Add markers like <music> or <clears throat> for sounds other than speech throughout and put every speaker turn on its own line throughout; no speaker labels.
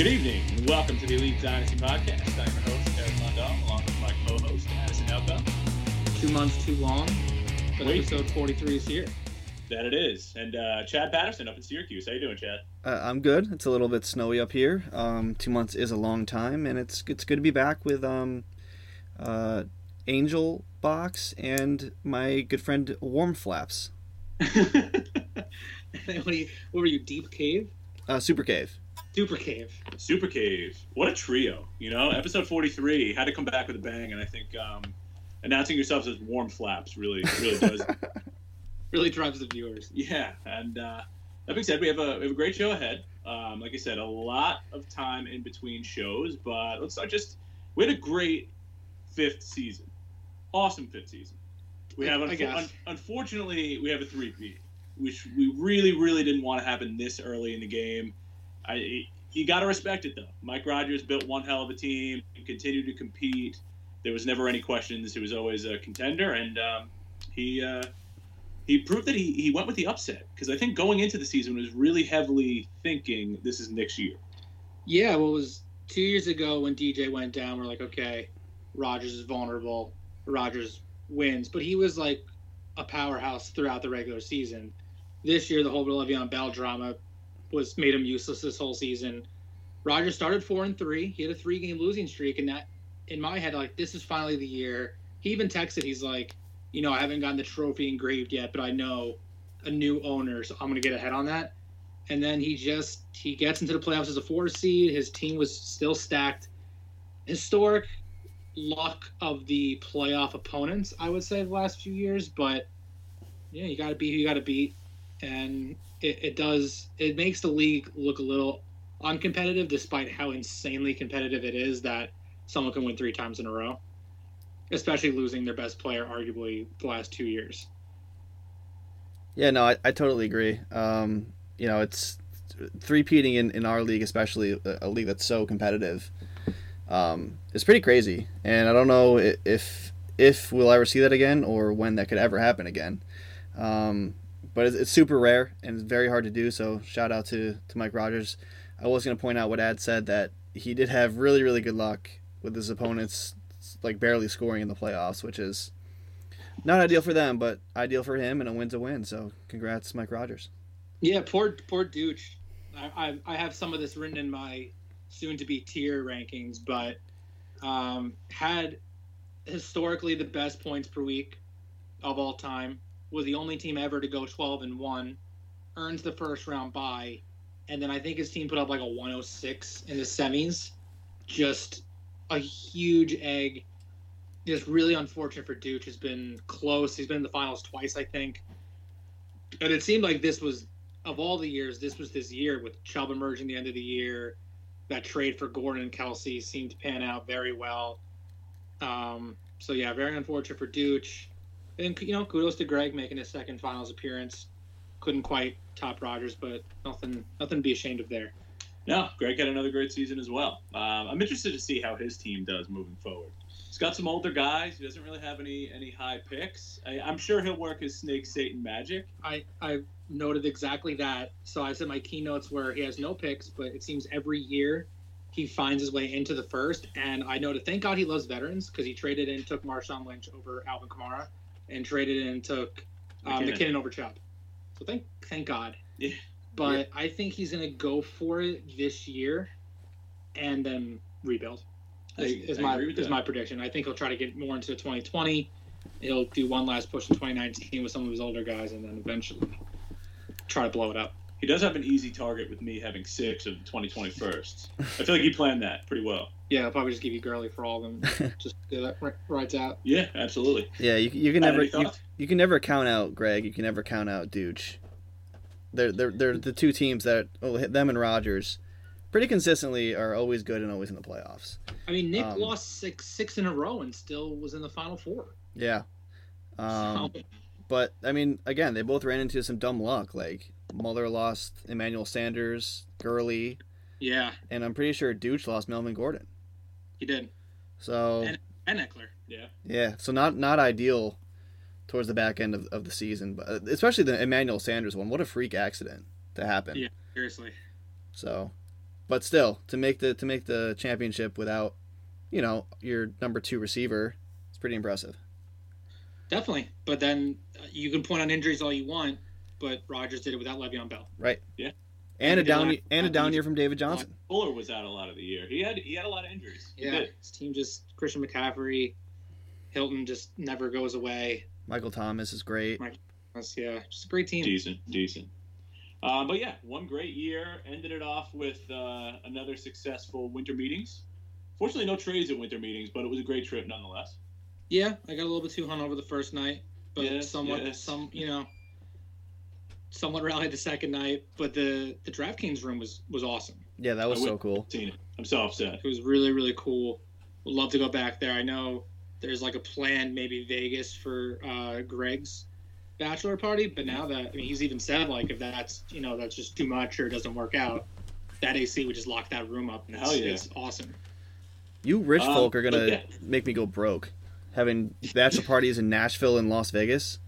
Good evening, and welcome to the Elite Dynasty Podcast. I'm your host, Eric Mondal, along with my co-host, Addison Elko.
Two months too long, but
Wait.
episode 43 is here.
That it is. And uh, Chad Patterson up in Syracuse. How you doing, Chad?
Uh, I'm good. It's a little bit snowy up here. Um, two months is a long time, and it's it's good to be back with um, uh, Angel Box and my good friend Warm Flaps, <laughs>
what, are you, what were you, Deep Cave?
uh, Super Cave.
Super Cave.
Super Cave. What a trio. You know, episode 43 had to come back with a bang, and I think um, announcing yourselves as Warm Flaps really, really does. <laughs>
Really drives the viewers.
yeah. And uh, that being said, we have a we have a great show ahead. Um, like I said, a lot of time in between shows, but let's start just. We had a great fifth season. Awesome fifth season. We have,
I
unfo-
guess.
un- unfortunately, we have a three-peat, which we really, really didn't want to happen this early in the game. I, you got to respect it though. Mike Rogers built one hell of a team, and continued to compete. There was never any questions. He was always a contender, and um, he uh, he proved that he, he went with the upset because I think going into the season was really heavily thinking this is Nick's year.
Yeah, well, it was two years ago when DJ went down. We're like, okay, Rogers is vulnerable. Rogers wins, but he was like a powerhouse throughout the regular season. This year, the whole Le'Veon Bell drama was made him useless this whole season. Rogers started four and three. He had a three game losing streak, and that in my head, like this is finally the year. He even texted, he's like, you know, I haven't gotten the trophy engraved yet, but I know a new owner, so I'm gonna get ahead on that and then he just he gets into the playoffs as a four seed. His team was still stacked. Historic luck of the playoff opponents, I would say, the last few years. But yeah, you got to beat who you got to beat, and it, it does it makes the league look a little uncompetitive, despite how insanely competitive it is that someone can win three times in a row, especially losing their best player, arguably the last two years.
Yeah, no, I, I totally agree. Um, you know, it's three-peating in, in our league, especially a, a league that's so competitive. Um, it's pretty crazy, and I don't know if if we'll ever see that again or when that could ever happen again. Um, but it's, it's super rare and it's very hard to do. So shout out to to Mike Rogers. I was going to point out what Ad said that he did have really really good luck with his opponents like barely scoring in the playoffs, which is not ideal for them, but ideal for him, and a win's a win. So congrats, Mike Rogers.
Yeah, poor poor Dooch. I, I I have some of this written in my soon to be tier rankings, but um, had historically the best points per week of all time. Was the only team ever to go 12 and one. Earns the first round bye, and then I think his team put up like a 106 in the semis. Just a huge egg. Just really unfortunate for Dooch. Has been close. He's been in the finals twice, I think. And it seemed like this was of all the years, this was this year with Chubb emerging the end of the year. That trade for Gordon and Kelce seemed to pan out very well. Um, so yeah, very unfortunate for Dooch. And you know, kudos to Greg making his second finals appearance. Couldn't quite top Rogers, but nothing nothing to be ashamed of there.
No, Greg had another great season as well. Um, I'm interested to see how his team does moving forward. He's got some older guys. He doesn't really have any any high picks. I, I'm sure he'll work his Snake Satan magic.
I I noted exactly that. So I said my keynotes where he has no picks, but it seems every year he finds his way into the first. And I noted, thank God he loves veterans because he traded in, took Marshawn Lynch over Alvin Kamara, and traded in and took um,
McKinnon.
McKinnon over Chubb. So thank thank God.
Yeah.
But I think he's gonna go for it this year, and then rebuild.
I-
Is, is
I
my is
that.
my prediction. I think he'll try to get more into 2020. He'll do one last push in 2019 with some of his older guys, and then eventually try to blow it up.
He does have an easy target with me having six of the 2020 firsts. I feel like he planned that pretty well.
Yeah, I'll probably just give you Gurley for all of them. <laughs> just do that right, right out.
Yeah, absolutely.
Yeah, you, you can
Matt,
never you, you can never count out Greg. You can never count out Dooch. They're they're they're the two teams that oh, them and Rogers, pretty consistently are always good and always in the playoffs.
I mean, Nick
Um,
lost six six in a row and still was in the final four.
Yeah. <laughs> Um,
So,
but I mean, again, they both ran into some dumb luck. Like Muller lost Emmanuel Sanders, Gurley,
yeah,
and I'm pretty sure Dooch lost Melvin Gordon.
he did.
So
And- And Ekeler.
Yeah.
yeah, so not not ideal towards the back end of, of the season, but uh, especially the Emmanuel Sanders one. What a freak accident to happen.
Yeah. Seriously.
So, but still to make the to make the championship without, you know, your number two receiver, it's pretty impressive.
Definitely, but then uh, you can point on injuries all you want, but Rogers did it without Le'Veon Bell.
Right.
Yeah.
And a down
Dylan-
and a down year from David Johnson.
Fuller was out a lot of the year. He had he had a lot of injuries. He
Yeah,
did.
his team just Christian McCaffrey, Hilton just never goes away.
Michael Thomas is great.
Mike- That's, yeah, just a great team.
decent, decent. Uh, but yeah, one great year. Ended it off with uh, another successful winter meetings. Fortunately, no trades at winter meetings, but it was a great trip nonetheless.
Yeah, I got a little bit too hungover the first night, but
Yes,
somewhat,
yes.
some you know, somewhat rallied the second night. But the the DraftKings room was was awesome.
Yeah, that was
I
so cool.
Seen it. I'm so upset.
It was really really cool. Would love to go back there. I know there's like a plan maybe Vegas for uh, Greg's bachelor party, but now that I mean he's even said like if that's you know that's just too much or it doesn't work out, that AC would just lock that room up. And it's,
Hell yeah.
it's awesome.
You rich
Um,
folk are gonna
yeah.
make me go broke. Having bachelor parties in Nashville and Las Vegas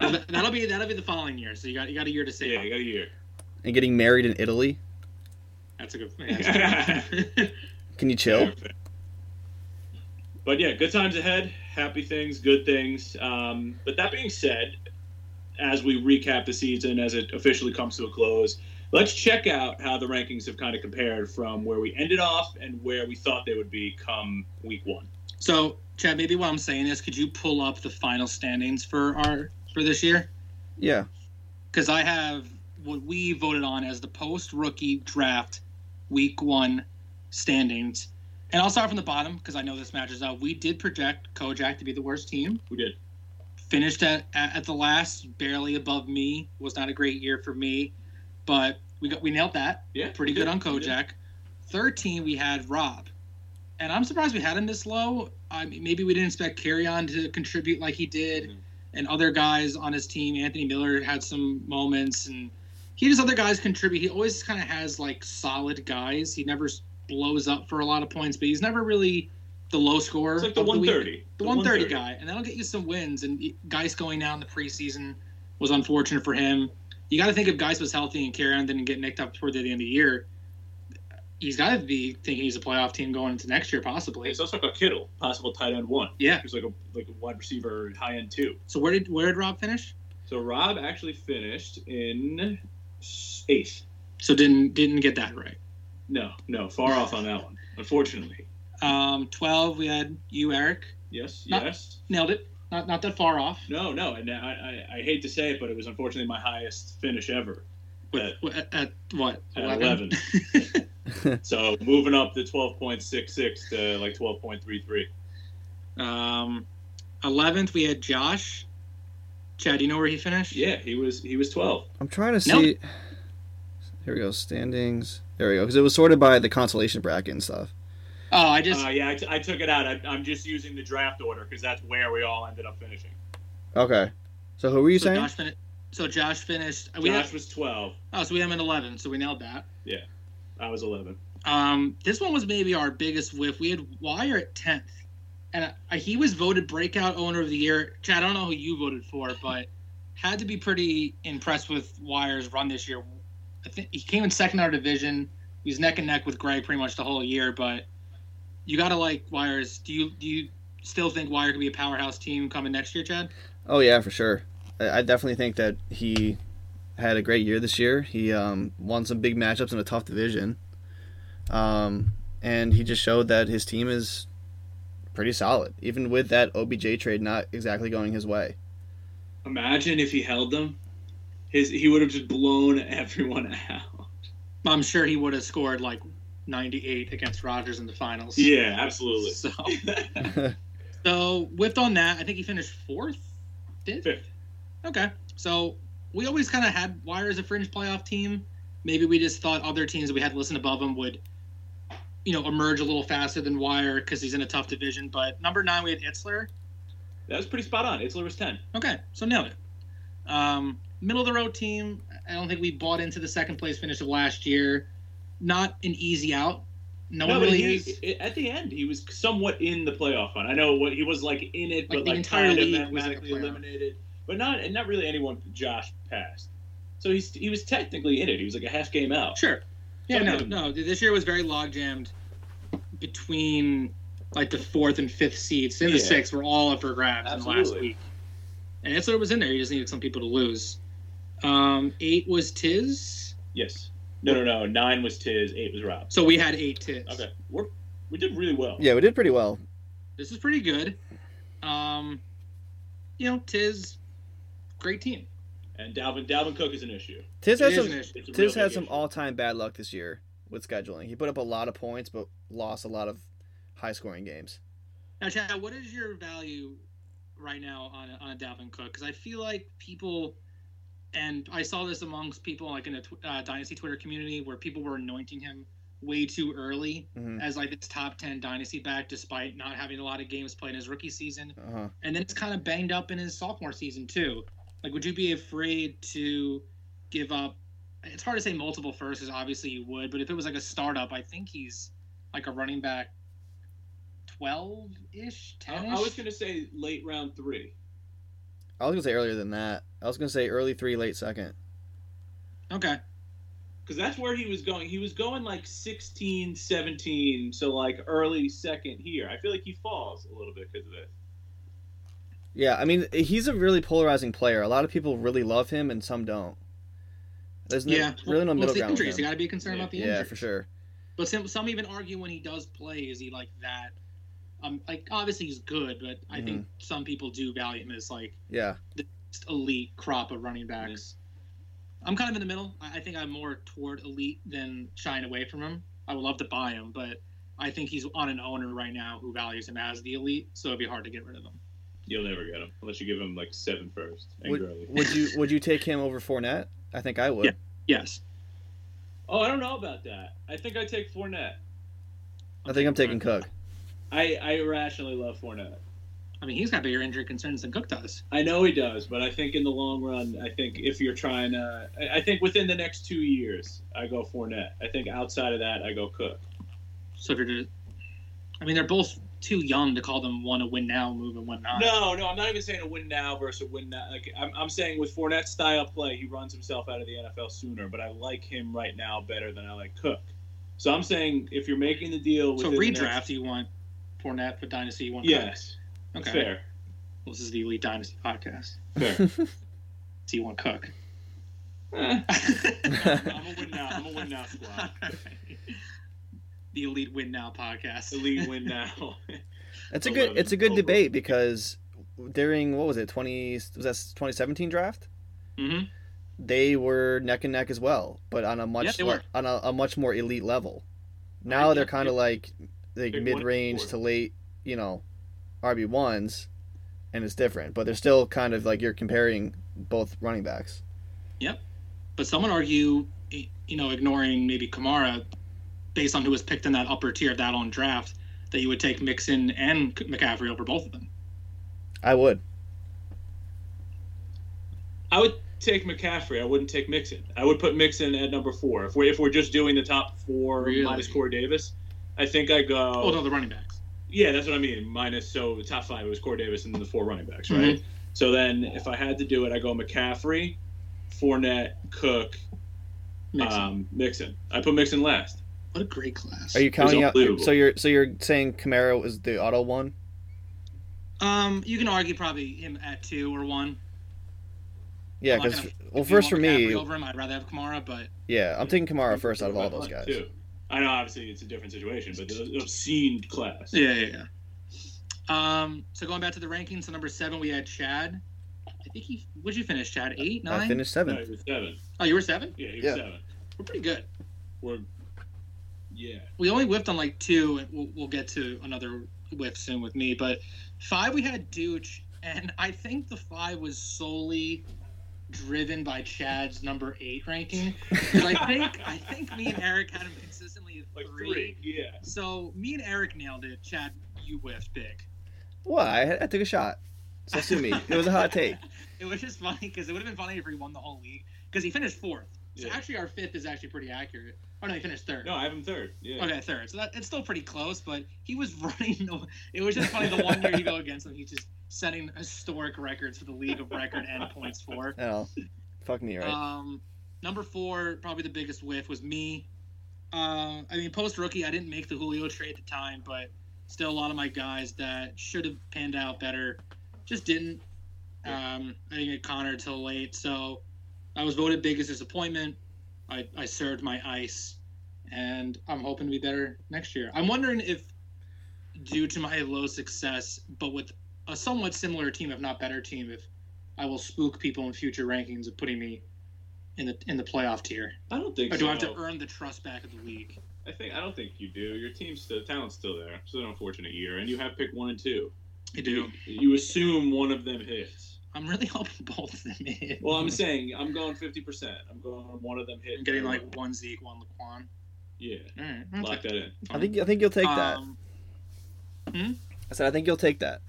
Well, that, that'll be that'll be the following year. So you got you got a year to save.
Yeah,
up.
you got a year.
and getting married in Italy.
That's a good. <laughs> Yeah, that's a good <laughs>
Can you chill?
But yeah, good times ahead. Happy things, good things. Um, but that being said, as we recap the season as it officially comes to a close, let's check out how the rankings have kind of compared from where we ended off and where we thought they would be come week one.
So, Chad, maybe while I'm saying this, could you pull up the final standings for our for this year?
Yeah.
Because I have what we voted on as the post rookie draft week one standings. And I'll start from the bottom because I know this matches up. We did project Kojak to be the worst team.
We did.
Finished at, at, at the last, barely above me. Was not a great year for me, but we got we nailed that.
Yeah.
pretty good
did.
on Kojak. Third team, we had Rob, and I'm surprised we had him this low. I mean, maybe we didn't expect Kerryon to contribute like he did,
Mhm.
And other guys on his team. Anthony Miller had some moments, and he just other guys contribute. He always kind of has like solid guys. He never blows up for a lot of points, but he's never really the low scorer.
It's like the
of week.
130.
The 130 guy, and that'll get you some wins. And Guice going down the preseason was unfortunate for him. You got to think if Guice was healthy and On didn't get nicked up toward the end of the year, he's got to be thinking he's a playoff team going into next year, possibly.
It's also a Kittle, possible tight end one.
Yeah.
He's like a like a wide receiver, high end two.
So where did where did Rob finish?
So Rob actually finished in eighth.
So didn't didn't get that right.
No, no, far off on that one. Unfortunately.
Um, 12 we had you Eric
Yes,
Not-
yes.
nailed it. Not not that far off.
No, no, and I, I, I hate to say it, but it was unfortunately my highest finish ever.
With, at, at what?
At 11. <laughs> So moving up to twelve point six six to like twelve point three three.
um, 11th we had Josh. Chad, do you know where he finished?
Yeah, he was he was twelve.
I'm trying to
Nope.
see. Here we go. Standings. There we go. Because it was sorted by the consolation bracket and stuff.
Oh, I just
Uh, yeah, I, t- I took it out. I, I'm just using the draft order because that's where we all ended up finishing.
Okay. So who were you
so
saying?
Josh finished. So Josh finished. We had,
Josh was twelve.
oh, so we had him at 11. So we nailed that.
Yeah, I was eleven.
Um, this one was maybe our biggest whiff. We had Wire at 10th, and uh, he was voted breakout owner of the year. Chad, I don't know who you voted for, but had to be pretty impressed with Wire's run this year. I think he came in second in our division. He was neck and neck with Greg pretty much the whole year, but you got to like Wires. Do you do you still think Wire could be a powerhouse team coming next year, Chad?
Oh yeah, for sure. I, I definitely think that he had a great year this year. He um, won some big matchups in a tough division, um, and he just showed that his team is pretty solid, even with that OBJ trade not exactly going his way.
Imagine if he held them. His he would have just blown <laughs> everyone out.
I'm sure he would have scored like 98 against Rogers in the finals.
Yeah, absolutely.
So, <laughs> so whiffed on that. I think he finished fourth, fifth.
Fifth.
Okay. So we always kind of had Wire as a fringe playoff team. Maybe we just thought other teams that we had listed above him would, you know, emerge a little faster than Wire because he's in a tough division. But number nine, we had Itzler.
That was pretty spot on. Itzler was ten.
Okay, so nailed it. Um, middle of the road team. I don't think we bought into the second place finish of last year. Not an easy out. No, one
but
really
he,
is.
at the end, he was somewhat in the playoff hunt. I know what he was like in it,
Like
but
the
like
entire
kind of
league was in the
mathematically
playoff.
eliminated. But not and not really anyone Josh passed. So he's he was technically in it. He was like a half game out.
Sure. Yeah,
So
no,
good.
no. This year was very log jammed between like the fourth and fifth seats. And the
Yeah.
sixth were all up for grabs in the last week. And that's what was in there. You just needed some people to lose. Um, eight was Tiz.
Yes. No, no, no. Nine was Tiz. Eight was Rob.
So we had eight Tiz.
Okay. We're we did really well.
Yeah, we did pretty well.
This is pretty good. Um, you know, Tiz, great team.
And Dalvin Dalvin Cook is an issue.
Tiz has some
an issue.
It's a real
Tiz
big
had some all-time bad luck this year with scheduling. He put up a lot of points, but lost a lot of high-scoring games.
Now, Chad, what is your value right now on a, on a Dalvin Cook? Because I feel like people, and I saw this amongst people like in the uh, Dynasty Twitter community, where people were anointing him way too early
hmm
as like this top ten Dynasty back, despite not having a lot of games played in his rookie season,
Uh-huh.
and then it's kind of banged up in his sophomore season too. Like, would you be afraid to give up? It's hard to say multiple firsts, because obviously you would, but if it was like a startup, I think he's like a running back. 12 ish, 10
I, I was gonna say late round three.
I was gonna say earlier than that. I was gonna say early three, late second.
Okay.
Because that's where he was going. He was going like 16, 17, so like early second here. I feel like he falls a little bit because of this.
Yeah, I mean he's a really polarizing player. A lot of people really love him, and some don't. There's no,
yeah.
really no
well,
middle
it's the
ground.
injuries. You got to be concerned about the injuries.
Yeah, for sure.
But some, some even argue when he does play, is he like that? Um, like obviously he's good, but I think
Mm-hmm.
some people do value him as like
Yeah,
just elite crop of running backs. I'm kind of in the middle. I, I think I'm more toward elite than shying away from him. I would love to buy him, but I think he's on an owner right now who values him as the elite, so it'd be hard to get rid of him.
You'll never get him unless you give him like seven first and
Would,
Gurley.
would you <laughs> would you take him over Fournette? I think I would.
Yeah. Yes.
Oh, I don't know about that. I think I take Fournette.
I think I'm taking Cook.
I, I irrationally love Fournette.
I mean, he's got bigger injury concerns than Cook does.
I know he does, but I think in the long run, I think if you're trying to, I- I think within the next two years, I go Fournette. I think outside of that, I go Cook.
So if you're, to, I mean, they're both too young to call them one a win now move and one not.
No, no, I'm not even saying a win now versus a win now. Like I'm, I'm saying with Fournette's style play, he runs himself out of the NFL sooner. But I like him right now better than I like Cook. So I'm saying if you're making the deal,
So redraft,
next-
you want Fournette for Dynasty, you want Cook.
yes,
Okay.
fair,
Well, this is the Elite Dynasty podcast.
fair.
So you want Cook.
Eh. <laughs> I'm a win now. I'm a win now squad. <laughs>
the Elite Win Now podcast. <laughs>
Elite win now. <laughs>
It's a good it's a good
over.
debate because during what was it twenty was that 2017 draft
hmm
they were neck and neck as well, but on a much
Yeah,
le- on a, a much more elite level. Now
Right,
they're
yeah,
kind of
yeah.
like like mid range to late, you know, RB ones, and it's different. But they're still kind of like you're comparing both running backs.
Yep, but some would argue, you know, ignoring maybe Kamara, based on who was picked in that upper tier of that on draft, that you would take Mixon and McCaffrey over both of them.
I would.
I would take McCaffrey. I wouldn't take Mixon. I would put Mixon at number four. If we're if we're just doing the top four
Really?
minus Corey Davis, I think I go.
Oh, no, the running backs.
Yeah, that's what I mean. Minus so the top five it was Corey Davis and then the four running backs, right?
Mm-hmm.
So then if I had to do it, I go McCaffrey, Fournette, Cook,
Mixon.
um, Mixon. I put Mixon last.
What a great class.
Are you counting out? So you're so you're saying Kamara is the auto one?
Um, you can argue probably him at two or one.
Yeah, because well, first for
want
me,
over him, I'd rather have Kamara, but
yeah, I'm taking Kamara first out of all those guys.
too. I know obviously it's a different situation, but the obscene class.
yeah, yeah, yeah. Um, so going back to the rankings, so number seven we had Chad. I think he. Would you finish, Chad? Eight, nine?
I finished
No,
seventh.
he was seven.
Oh, you were seven.
Yeah, he was
Yeah.
seven.
We're pretty good.
We're yeah.
We only whiffed on like two, and we'll, we'll get to another whiff soon with me. But five, we had Dooch, and I think the five was solely driven by Chad's number eight ranking. 'Cause I think I think me and Eric had him consistently at
Like
three.
three. Yeah.
So me and Eric nailed it. Chad, you whiffed big.
What? I, I took a shot. So sue me. It was a hot take. <laughs>
it was just funny because it would have been funny if he won the whole league because he finished fourth. So
Yeah.
actually, our fifth is actually pretty accurate. Oh no, he finished third.
No, I have him third. Yeah.
Okay, third. So that it's still pretty close, but he was <laughs> running. The, it was just funny. The one year you go against him, he's just setting historic records for the league of record and points for.
You <laughs> know, fuck me, right?
Um, number four, probably the biggest whiff was me. Uh, I mean, post rookie, I didn't make the Julio trade at the time, but still, a lot of my guys that should have panned out better just didn't. Um, I didn't get Connor till late, so I was voted biggest disappointment. I, I served my ice, and I'm hoping to be better next year. I'm wondering if, due to my low success, but with a somewhat similar team, if not better team, if I will spook people in future rankings of putting me in the in the playoff tier,
I don't think
or do
so.
I have to earn the trust back of the league?
I think I don't think you do. Your team's still talent's still there. It's an unfortunate year, and you have pick one and two.
I do.
You, you assume one of them hits.
I'm really <laughs> hoping both of them hit.
Well, I'm saying I'm going fifty percent. I'm going one of them hit.
I'm getting like one Zeke, one Saquon.
yeah,
All right, okay.
lock that in.
I think I think you'll take that.
Um,
I said I think you'll take that.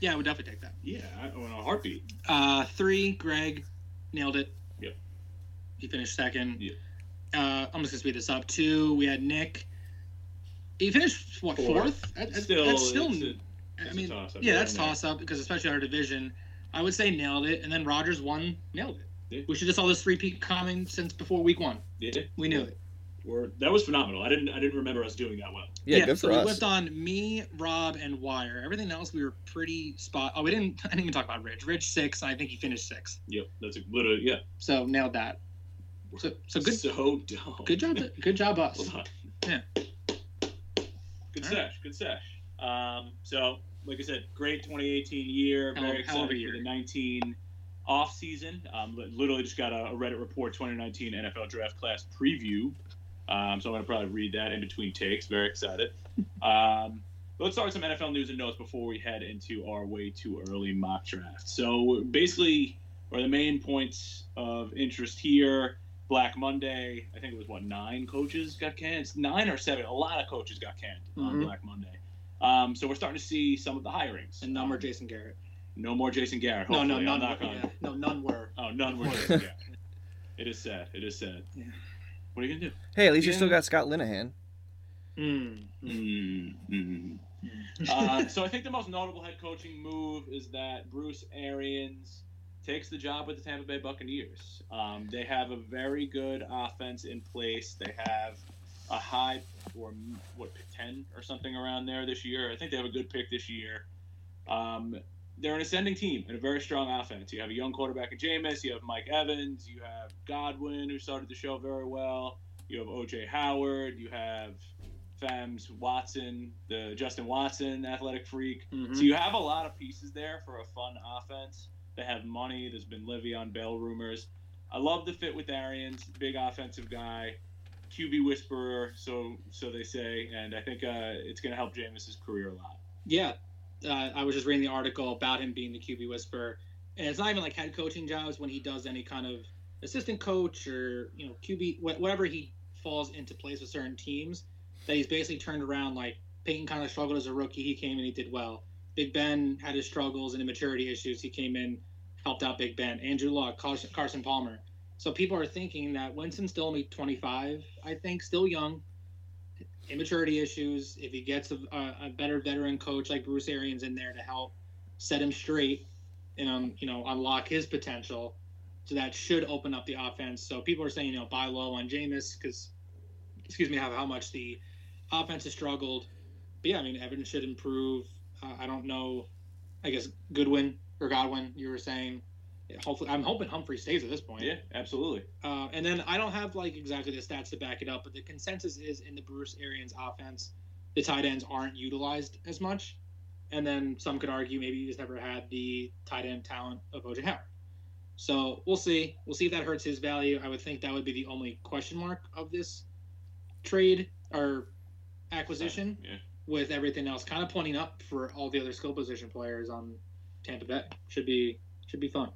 yeah, I would definitely take that.
Yeah, I, on a heartbeat.
Uh, three, Greg nailed it.
Yep.
He finished second.
Yep.
Uh, I'm just gonna speed this up. Two, we had Nick. He finished what
Fourth.
fourth? That- that-
Still,
that's still.
it's a-
I
it's a
mean,
toss-up.
yeah,
You're
that's toss up because especially our division, I would say nailed it, and then Rogers won, nailed it.
Yeah.
We should have saw this three peak coming since before week one.
Yeah,
We knew it.
We're, that was phenomenal. I didn't I didn't remember us doing that well.
Yeah, good
so
for
we
us.
lived on me, Rob, and Wire. Everything else we were pretty spot. Oh, we didn't. <laughs> I didn't even talk about Rich. Rich six. I think he finished six.
Yep, that's a literally yeah.
So nailed that. So so good.
So dumb.
Good job. <laughs> Good job, us.
Hold on.
Yeah.
Good
All
sesh. Good sesh. Um, so, like I said, great 2018 year. Very
hell of a
excited
year.
for the 19 off season. Um, literally just got a, a Reddit report 2019 NFL Draft Class preview. Um, so I'm going to probably read that in between takes. Very excited. <laughs> Um, let's start with some NFL news and notes before we head into our way too early mock draft. So basically, or the main points of interest here. Black Monday, I think it was what nine coaches got canned. Nine or seven. A lot of coaches got canned on
Mhm.
Black Monday. Um, so we're starting to see some of the hirings.
And no more Jason Garrett.
no more Jason Garrett.
No, no, none.
Not
were,
gonna-
yeah, no, none were. <laughs>
Oh, none were Jason Garrett. It is sad. It is sad.
Yeah.
What are you gonna do?
Hey, at least you still got Scott Linehan.
Mm.
Mm-hmm. uh, so I think the most notable head coaching move is that Bruce Arians takes the job with the Tampa Bay Buccaneers. Um, they have a very good offense in place. They have a high or what pick ten or something around there this year. I think they have a good pick this year. Um, they're an ascending team and a very strong offense. You have a young quarterback in Jameis. You have Mike Evans. You have Godwin, who started the show very well. You have OJ Howard. You have Fems Watson, the Justin Watson athletic freak.
Mhm.
So you have a lot of pieces there for a fun offense. They have money. There's been Le'Veon Bell rumors. I love the fit with Arians, big offensive guy, QB whisperer, so so they say, and I think uh, it's going to help Jameis's career a lot.
Yeah, uh, I was just reading the article about him being the QB whisperer, and it's not even like head coaching jobs when he does any kind of assistant coach or you know QB whatever he falls into place with certain teams. That he's basically turned around. Like Peyton kind of struggled as a rookie, he came and he did well. Big Ben had his struggles and immaturity issues. He came in, helped out Big Ben. Andrew Luck, Carson, Carson Palmer. So people are thinking that Winston's still only 25, I think, still young immaturity issues. If he gets a, a, better veteran coach like Bruce Arians in there to help set him straight and um, you know unlock his potential, so that should open up the offense. So people are saying you know buy low on Jameis because excuse me how how much the offense has struggled. But yeah, I mean Evans should improve. Uh, I don't know. I guess Goodwin or Godwin, you were saying. Hopefully, I'm hoping Humphries stays at this point.
Yeah, absolutely.
Uh, and then I don't have like exactly the stats to back it up, but the consensus is in the Bruce Arians offense, the tight ends aren't utilized as much. And then some could argue maybe he's just never had the tight end talent of OJ Howard. So we'll see. We'll see if that hurts his value. I would think that would be the only question mark of this trade or acquisition,
Yeah.
with everything else kind of pointing up for all the other skill position players on Tampa Bay. Should be should be fun.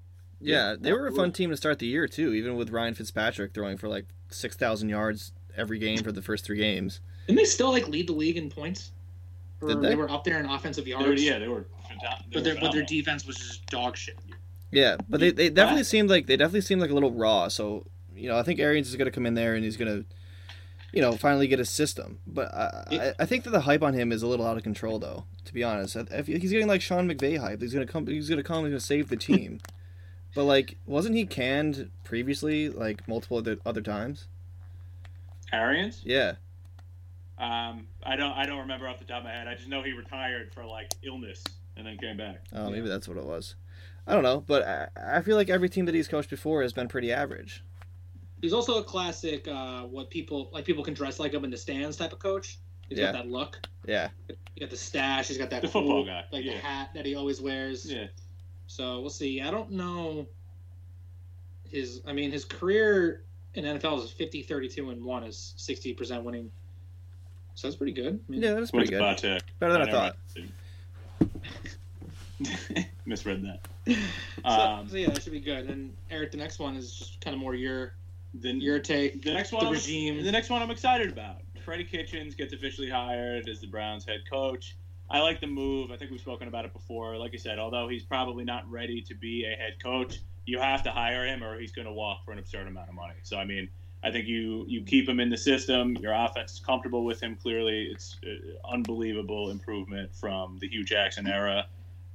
Yeah, they were a fun team to start the year too, even with Ryan Fitzpatrick throwing for like six thousand yards every game for the first three games.
Didn't they still like lead the league in points? Or
Did they?
were up there in offensive
They were,
yards.
yeah, they were fantastic.
but their but their defense was just dog shit.
Yeah, but they, they
Yeah.
definitely seemed like they definitely seemed like a little raw. So you know, I think Arians is going to come in there and he's going to, you know, finally get a system. But I,
Yeah.
I, I think that the hype on him is a little out of control, though. To be honest, I- if he's getting like Sean McVay hype. He's going to come. He's going to come. He's going to save the team. But like, wasn't he canned previously, like multiple other, other times?
Arians?
Yeah.
Um, I don't I don't remember off the top of my head. I just know he retired for like illness and then came back.
Oh, maybe that's what it was. I don't know, but I, I feel like every team that he's coached before has been pretty average.
He's also a classic, uh, what people like people can dress like him in the stands type of coach. He's
Yeah.
got that look.
Yeah.
He got the stash. He's got that
The
cool,
football guy,
like
yeah.
the hat that he always wears.
Yeah.
So we'll see. I don't know his. I mean, his career in NFL is 50, 32, and one is 60% winning. So that's pretty good. I mean,
Yeah, that's pretty
to
good.
Tech.
Better than I
never
thought. <laughs>
Misread that. <laughs>
So,
Um,
so yeah, that should be good. And Eric, the next one is just kind of more your
then
your take.
The next one,
the
I'm,
regime.
the next one I'm excited about. Freddie Kitchens gets officially hired as the Browns head coach. I like the move. I think we've spoken about it before. Like I said, although he's probably not ready to be a head coach, you have to hire him or he's going to walk for an absurd amount of money. So I mean, I think you you keep him in the system. Your offense is comfortable with him. Clearly, it's uh, unbelievable improvement from the Hue Jackson era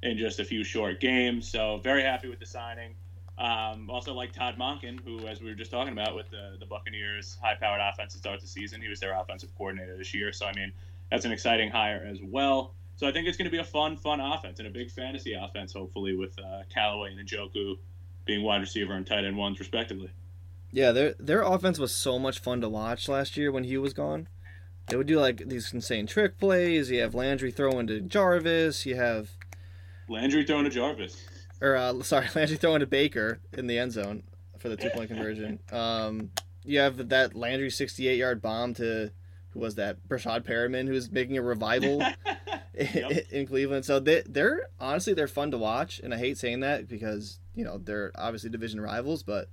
in just a few short games. So very happy with the signing. Um, also like Todd Monken, who, as we were just talking about, with the, the Buccaneers' high-powered offense to start the season, he was their offensive coordinator this year. So I mean, that's an exciting hire as well. So I think it's going to be a fun, fun offense and a big fantasy offense, hopefully with uh, Callaway and Njoku being wide receiver and tight end ones respectively.
Yeah, their their offense was so much fun to watch last year when Hue was gone. They would do like these insane trick plays. You have Landry throwing to Jarvis. You have,
Landry throwing to Jarvis.
or uh, <laughs> sorry, Landry throwing to Baker in the end zone for the two point <laughs> conversion. Um, you have that Landry sixty eight yard bomb to who was that? Breshad Perriman, who's making a revival <laughs>
Yep.
in Cleveland. So they they're honestly they're fun to watch, and I hate saying that because you know they're obviously division rivals, but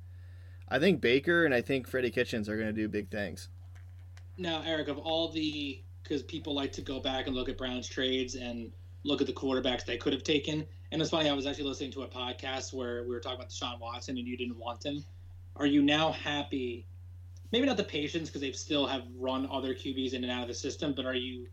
I think Baker and I think Freddie Kitchens are going to do big things.
Now, Eric, of all the, because people like to go back and look at Browns trades and look at the quarterbacks they could have taken. And it's funny, I was actually listening to a podcast where we were talking about Deshaun Watson and you didn't want him. Are you now happy? Maybe not the patience because they still have run other QBs in and out of the system, but are you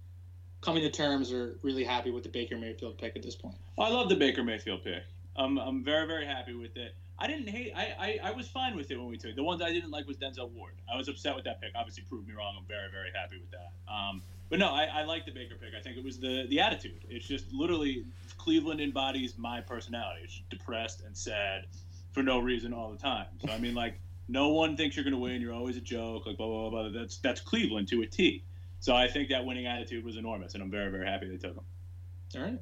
coming to terms or really happy with the Baker Mayfield pick at this point?
I love the Baker Mayfield pick. I'm, I'm very, very happy with it. I didn't hate. I, I, I was fine with it when we took it. The ones I didn't like was Denzel Ward. I was upset with that pick. Obviously, proved me wrong. I'm very, very happy with that. Um, but no, I, I like the Baker pick. I think it was the the attitude. It's just literally Cleveland embodies my personality. It's depressed and sad for no reason all the time. So I mean, like, no one thinks you're going to win. You're always a joke. Like blah blah blah. blah. That's that's Cleveland to a T. So I think that winning attitude was enormous, and I'm very, very happy they took him.
All right.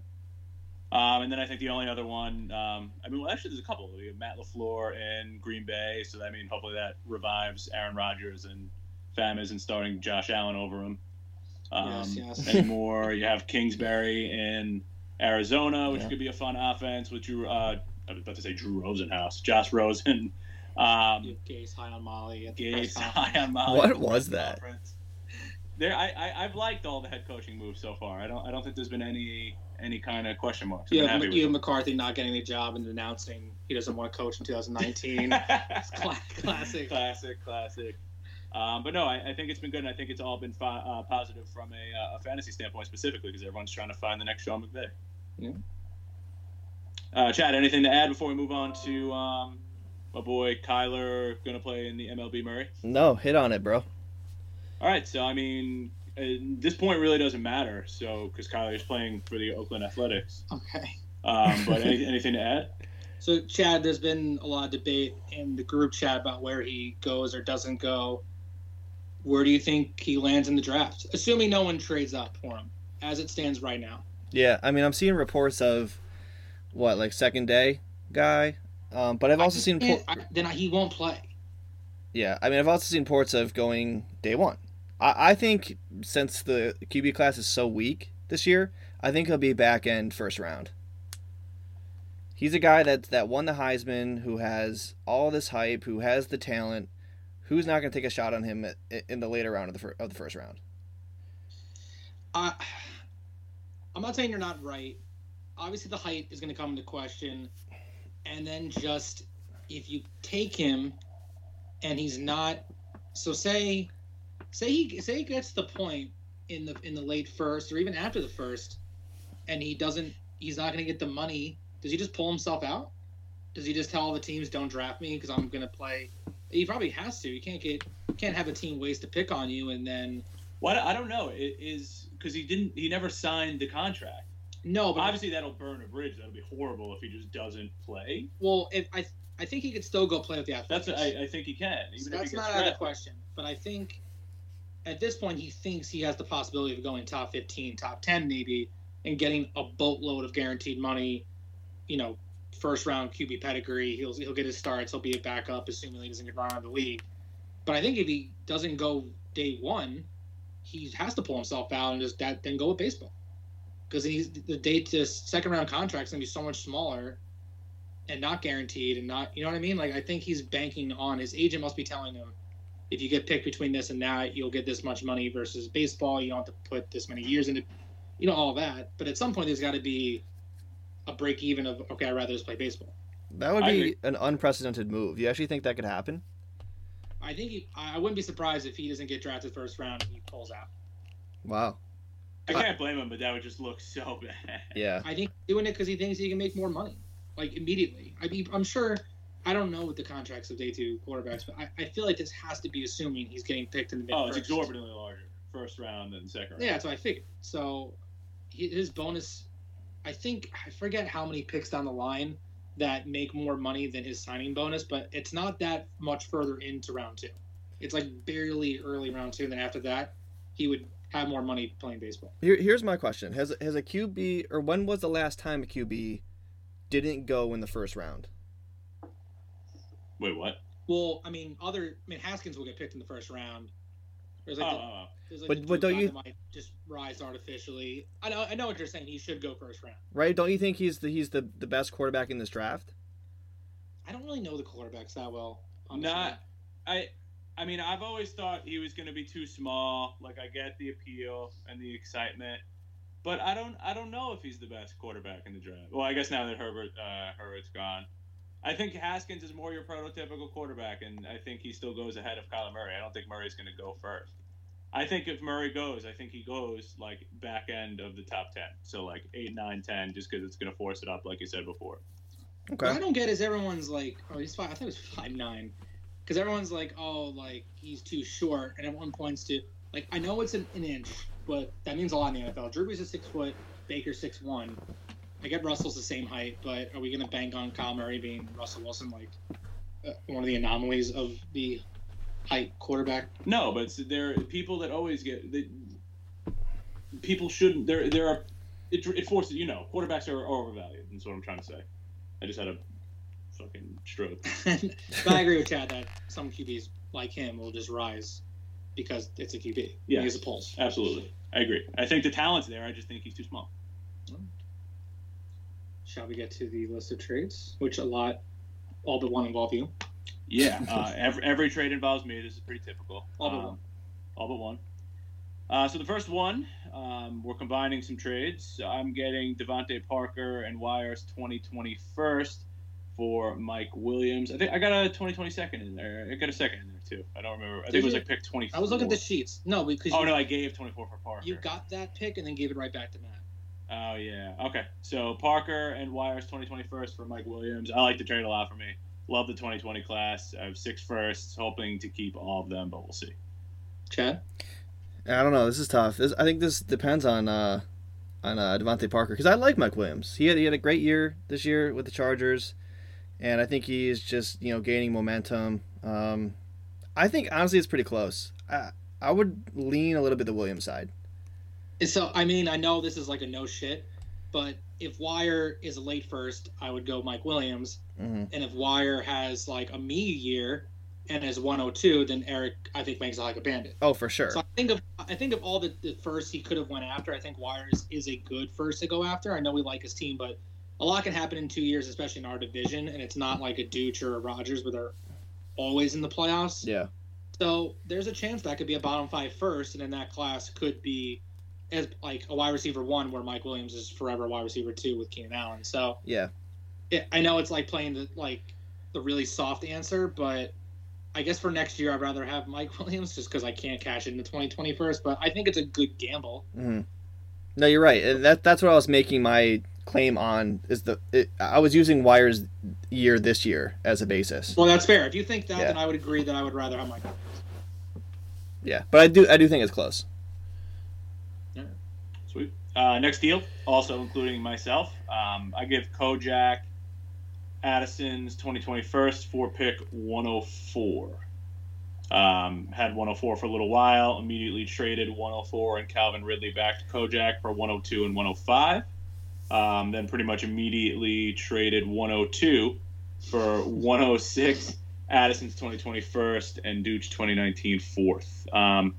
Um, and then I think the only other one, um, I mean, well, actually, there's a couple. We have Matt LaFleur in Green Bay, so I mean, hopefully that revives Aaron Rodgers and Fam isn't starting Josh Allen over him um,
Yes, yes. <laughs>
anymore. you have Kingsbury in Arizona, which
Yeah.
could be a fun offense with Drew. Uh, I was about to say Drew Rosenhaus, Josh Rosen. Um,
You have Gase high on Molly. At the
Gates high on Molly
What was that?
conference. There, I, I, I've liked all the head coaching moves so far. I don't, I don't think there's been any, any kind of question marks. I've
You
been
have,
happy with
you have
them.
McCarthy not getting the job and announcing he doesn't want to coach in 2019. It's <laughs> classic.
classic, classic. Um, but no, I, I think it's been good, and I think it's all been fi- uh, positive from a, uh, a fantasy standpoint specifically because everyone's trying to find the next Sean McVay.
Yeah.
Uh, Chad, anything to add before we move on to um, my boy Kyler going to play in the MLB Murray?
No, hit on it, bro.
All right, so I mean, uh, this point really doesn't matter. So because Kyler is playing for the Oakland Athletics,
Okay.
um, but any, <laughs> anything to add?
So, Chad, there's been a lot of debate in the group chat about where he goes or doesn't go. Where do you think he lands in the draft? Assuming no one trades up for him, as it stands right now.
Yeah, I mean, I'm seeing reports of what like second day guy, um, but I've also seen por-
I- then he won't play.
yeah, I mean, I've also seen ports of going day one. I, I think since the QB class is so weak this year, I think he'll be back end first round. He's a guy that that won the Heisman, who has all this hype, who has the talent. Who's not going to take a shot on him at, in the later round of the fir- of the first round?
I, I'm not saying you're not right. Obviously, the height is going to come into question, and then just if you take him, and he's not. So say, say he say he gets the point in the in the late first or even after the first, and he doesn't. He's not going to get the money. Does he just pull himself out? Does he just tell all the teams don't draft me because I'm going to play He probably has to. You can't get can't have a team waste a pick on you and then
Well, I don't know. It is because he didn't. He never signed the contract.
No, but
Obviously, that'll burn a bridge. That'll be horrible if he just doesn't play.
well, if I I think he could still go play with the
That's
Athletics.
I, I think he can. Even
So
if he
that's
gets
not out of the question. But I think at this point he thinks he has the possibility of going top 15, top 10 maybe, and getting a boatload of guaranteed money. You know, first round QB pedigree. He'll he'll get his starts. He'll be a backup, assuming he doesn't get run out of the league. But I think if he doesn't go day one, he has to pull himself out and just that then go with baseball. Because he's the date to second round contract's gonna be so much smaller and not guaranteed and not you know what I mean? Like I think he's banking on his agent must be telling him if you get picked between this and that, you'll get this much money versus baseball. You don't have to put this many years into, you know, all that. But at some point, there's got to be a break even of okay, I'd rather just play baseball.
That would be an unprecedented move. You actually think that could happen?
I think he, I I wouldn't be surprised if he doesn't get drafted first round and he pulls out.
Wow.
I can't blame him, but that would just look so <laughs> bad.
Yeah.
I think doing it because he thinks he can make more money, like immediately. I mean, I'm sure. I don't know what the contracts of day two quarterbacks, but I, I feel like this has to be assuming he's getting picked in the mid.
Oh, it's exorbitantly larger. First round and second round.
Yeah, that's what I figured. So his bonus, I think I forget how many picks down the line that make more money than his signing bonus, but it's not that much further into round two. It's like barely early round two, and then after that, he would have more money playing baseball.
Here, here's my question: Has has a QB or when was the last time a QB didn't go in the first round?
Wait, what?
Well, I mean, other I mean Haskins will get picked in the first round. There's
Oh,
like,
oh,
the,
oh, oh.
there's like
But-
the
but don't you-
might just rise artificially. I know, I know what you're saying. He should go first round.
Right? Don't you think he's the he's the, the best quarterback in this draft?
I don't really know the quarterbacks that well. Honestly.
Not. I. I mean, I've always thought he was going to be too small. Like, I get the appeal and the excitement, but I don't. I don't know if he's the best quarterback in the draft. Well, I guess now that Herbert uh, Herbert's gone, I think Haskins is more your prototypical quarterback, and I think he still goes ahead of Kyler Murray. I don't think Murray's going to go first. I think if Murray goes, I think he goes like back end of the top ten, so like eight, nine, ten, just because it's going to force it up, like you said before. Okay.
What I don't get is everyone's like, oh, he's five. I thought he was five nine, because everyone's like, oh, like he's too short, and everyone points to like I know it's an, an inch, but that means a lot in the NFL. Drew Brees is six foot, Baker six one. I get Russell's the same height, but are we gonna bank on Kyler Murray being Russell Wilson, like uh, one of the anomalies of the height quarterback?
No, but there are people that always get. They, people shouldn't. There, there are. It, it forces you know quarterbacks are, are overvalued. That's what I'm trying to say. I just had a fucking stroke. <laughs>
but I agree with Chad that some QBs like him will just rise because it's a QB.
Yeah.
he has a pulse.
Absolutely, I agree. I think the talent's there. I just think he's too small.
Shall we get to the list of trades, which a lot, all but one involve you?
Yeah, <laughs> uh, every every trade involves me. This is pretty typical.
All but
Um,
one.
All but one. Uh, so the first one, um, we're combining some trades. I'm getting DeVante Parker and Wires 2020 first for Mike Williams. I think I got a 2020 second in there. I got a second in there too. I don't remember. I think
Did
it was
you?
like pick 24.
I was looking at the sheets. No, because
Oh
you,
no, I gave 24 for Parker.
you got that pick and then gave it right back to Matt.
Oh yeah. Okay. So Parker and Wires 2020 first for Mike Williams. I like the trade a lot for me. Love the 2020 class. I have six firsts, hoping to keep all of them, but we'll see.
Chad?
I don't know. This is tough. This, I think this depends on uh, on uh, DeVante Parker because I like Mike Williams. He had he had a great year this year with the Chargers, and I think he's just you know gaining momentum. Um, I think honestly it's pretty close. I I would lean a little bit the Williams side.
So, I mean, I know this is like a no shit, but if Wire is a late first, I would go Mike Williams.
hmm
And if Wire has like a me year and is 102, then Eric, I think, makes it like a bandit.
Oh, for sure.
So I think of I think of all the, the first he could have went after. I think Wires is a good first to go after. I know we like his team, but a lot can happen in two years, especially in our division, and it's not like a Dooch or a Rogers where they're always in the playoffs.
Yeah.
So there's a chance that could be a bottom five first, and in that class could be as like a wide receiver one, where Mike Williams is forever wide receiver two with Keenan Allen. So
Yeah.
it, I know it's like playing the like the really soft answer, but I guess for next year I'd rather have Mike <laughs> Williams just because I can't cash it in the 2020 first. But I think it's a good gamble.
hmm No, you're right, and that that's what I was making my claim on is the it, I was using Wire's year this year as a basis.
Well, that's fair. If you think that,
Yeah.
then I would agree that I would rather have my.
Yeah, but I do I do think it's close.
Sweet. Uh, next deal, also including myself. Um, I give Kojak Addison's 2020 first for pick 104. Um, had 104 for a little while. Immediately traded 104 and Calvin Ridley back to Kojak for 102 and 105. Um, then pretty much immediately traded 102 for 106. Addison's 2020 first and Dooch 2019 fourth. Um,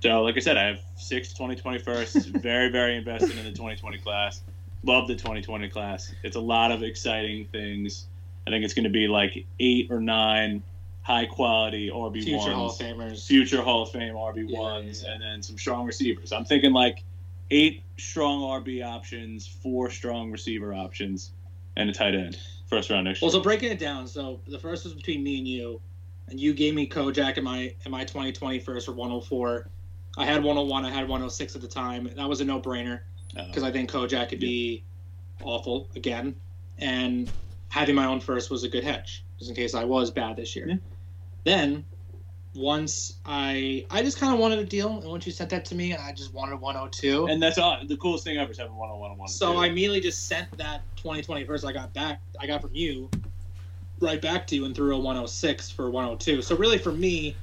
so, like I said, I have six 2020 firsts. <laughs> very, very invested in the 2020 class. Love the 2020 class. It's a lot of exciting things. I think it's going to be like eight or nine high quality RB
Future Hall of Famers.
future Hall of Fame RB
Yeah,
ones,
yeah.
and then some strong receivers. I'm thinking like eight strong RB options, four strong receiver options, and a tight end. First round next year.
Well, so breaking it down, so the first was between me and you, and you gave me Kojak in my in my 2020 first for 104. I had 101. I had 106 at the time. That was a no brainer
Uh,
because I think Kojak could be awful again, and having my own first was a good hedge, just in case I was bad this year.
Yeah.
Then, once I I just kind of wanted a deal, and once you sent that to me, I just wanted 102.
and that's all, the coolest thing ever is having one on one on one.
So I immediately just sent that 2020 first I got back, I got from you, right back to you and threw a 106 for 102. So really for me,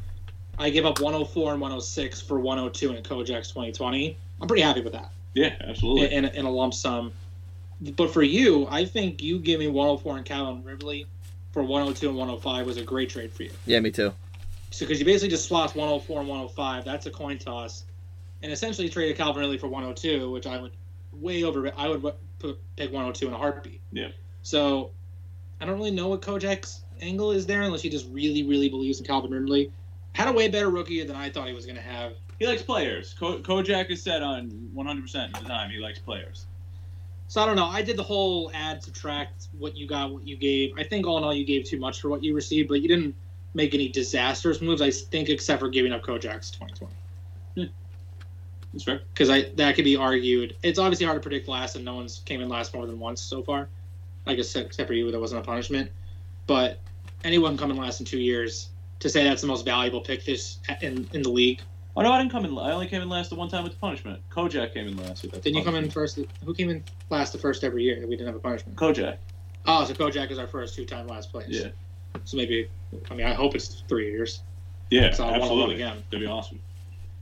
I give up 104 and 106 for 102 in Kojak's 2020. I'm pretty happy with that
yeah, absolutely.
in, in, a, in a lump sum. But for you, I think you give me 104 and Calvin Ridley for 102 and 105 was a great trade for you.
Yeah, me too.
So because you basically just swapped 104 and 105, that's a coin toss, and essentially traded Calvin Ridley for 102, which I would way over. I would put, pick 102 in a heartbeat.
Yeah.
So I don't really know what Kojak's angle is there, unless he just really, really believes in Calvin Ridley. Had a way better rookie than I thought he was going to have.
He likes players. Ko- Kojak is set on 100% of the time. He likes players.
So I don't know. I did the whole add subtract what you got, what you gave. I think all in all you gave too much for what you received, but you didn't make any disastrous moves. I think except for giving up Kojak's 2020. Hmm.
That's fair.
because I that could be argued. It's obviously hard to predict last, and no one's came in last more than once so far. I guess except for you, that wasn't a punishment. But anyone coming last in two years to say that's the most valuable pick this in in the league.
Oh no, I didn't come in. I only came in last the one time with the punishment. Kojak came in last with that.
Didn't you come in first? Who came in last the first every year that we didn't have a punishment?
Kojak.
Oh, so Kojak is our first two-time last place.
Yeah.
So maybe, I mean, I hope it's three years.
Yeah,
So I want to
absolutely.
again.
That'd be awesome.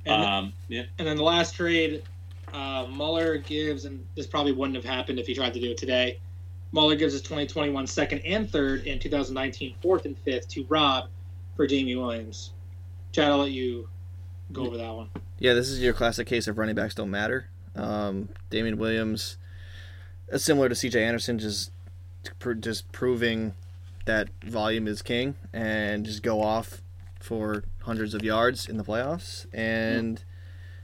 And,
um, yeah.
and then the last trade, uh, Mueller gives, and this probably wouldn't have happened if he tried to do it today. Mueller gives his 2021 second and third and 2019 fourth and fifth to Rob for Jamie Williams. Chad, I'll let you go over that one.
Yeah, this is your classic case of running backs don't matter. Um, Damien Williams, uh, similar to C.J. Anderson, just just proving that volume is king and just go off for hundreds of yards in the playoffs. And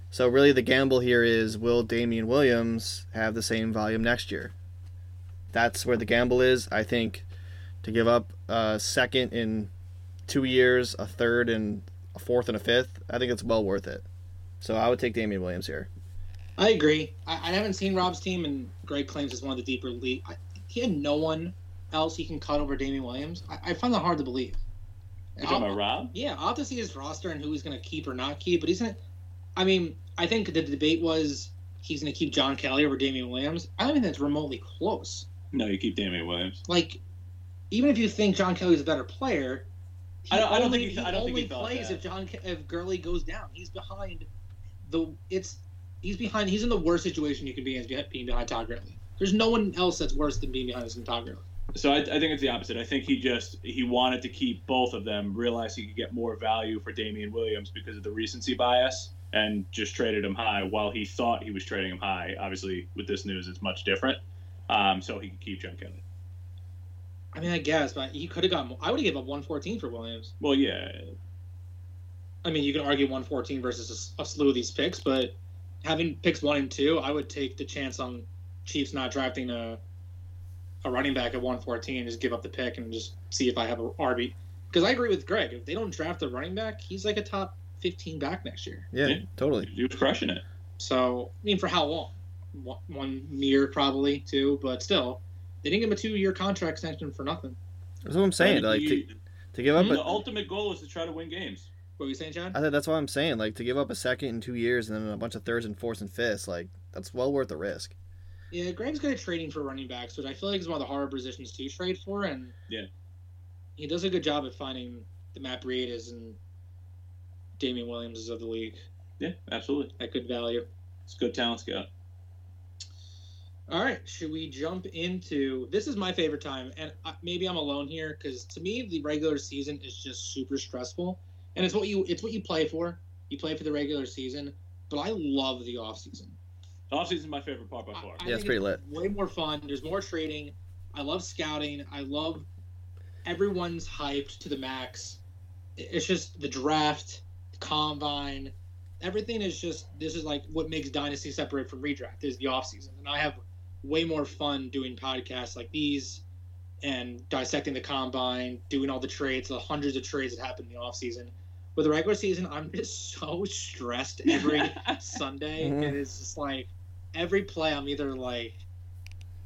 so, really, the gamble here is: Will Damien Williams have the same volume next year? That's where the gamble is. I think to give up a second in two years, a third and a fourth and a fifth, I think it's well worth it. So I would take Damien Williams here.
I agree. I, I haven't seen Rob's team, and Greg claims it's one of the deeper league. I, he had no one else he can cut over Damien Williams. I, I find that hard to believe.
You talking about Rob?
Yeah, I'll have to see his roster and who he's going to keep or not keep. But he's going to. I mean, I think the debate was he's going to keep John Kelly over Damien Williams. I don't think that's remotely close.
No, you keep Damien Williams.
Like, even if you think John Kelly's a better player, he
I don't- I don't think he- I don't think
only
he
plays if John if Gurley goes down. He's behind the. It's he's behind. He's in the worst situation you can be in, being behind Todd Gurley. There's no one else that's worse than being behind than Todd Gurley.
So I, I think it's the opposite. I think he just he wanted to keep both of them, realized he could get more value for Damien Williams because of the recency bias, and just traded him high while he thought he was trading him high. Obviously, with this news, it's much different. Um, so he could keep John Kelly.
I mean, I guess, but he could have got. More. I would have given up 114 for Williams.
Well, yeah,
I mean, you can argue 114 versus a, a slew of these picks, but having picks one and two, I would take the chance on Chiefs not drafting a a running back at 114 and just give up the pick and just see if I have a RB. Because I agree with Greg. If they don't draft a running back, he's like a top 15 back next year.
Yeah,
Yeah.
totally.
he was crushing it.
So, I mean, for how long? one, one year probably two, but still, they didn't give him a two-year contract extension for nothing.
That's what I'm saying. Like to, to give up
the
a,
ultimate goal is to try to win games.
What were you saying, John?
I think that's what I'm saying. Like to give up a second in two years and then a bunch of thirds and fourths and fifths, like that's well worth the risk.
Yeah, Graham's good at trading for running backs, which I feel like is one of the harder positions to trade for, and
Yeah.
he does a good job at finding the Matt Breidas and Damien Williams of the league
Yeah, absolutely.
at good value.
It's a good talent scout.
All right, should we jump into this? Is my favorite time, and maybe I'm alone here because to me the regular season is just super stressful, and it's what you it's what you play for. You play for the regular season, but I love the off season.
The offseason is my favorite part by far.
I
Yeah, it's
think
pretty lit.
Way more fun. There's more trading. I love scouting. I love everyone's hyped to the max. It's just the draft, the combine, everything is just this is like what makes dynasty separate from redraft is the offseason. And I have way more fun doing podcasts like these and dissecting the combine, doing all the trades, the hundreds of trades that happen in the off season. With the regular season, I'm just so <laughs> stressed every <laughs> Sunday.
Mhm.
And it's just like every play, I'm either like,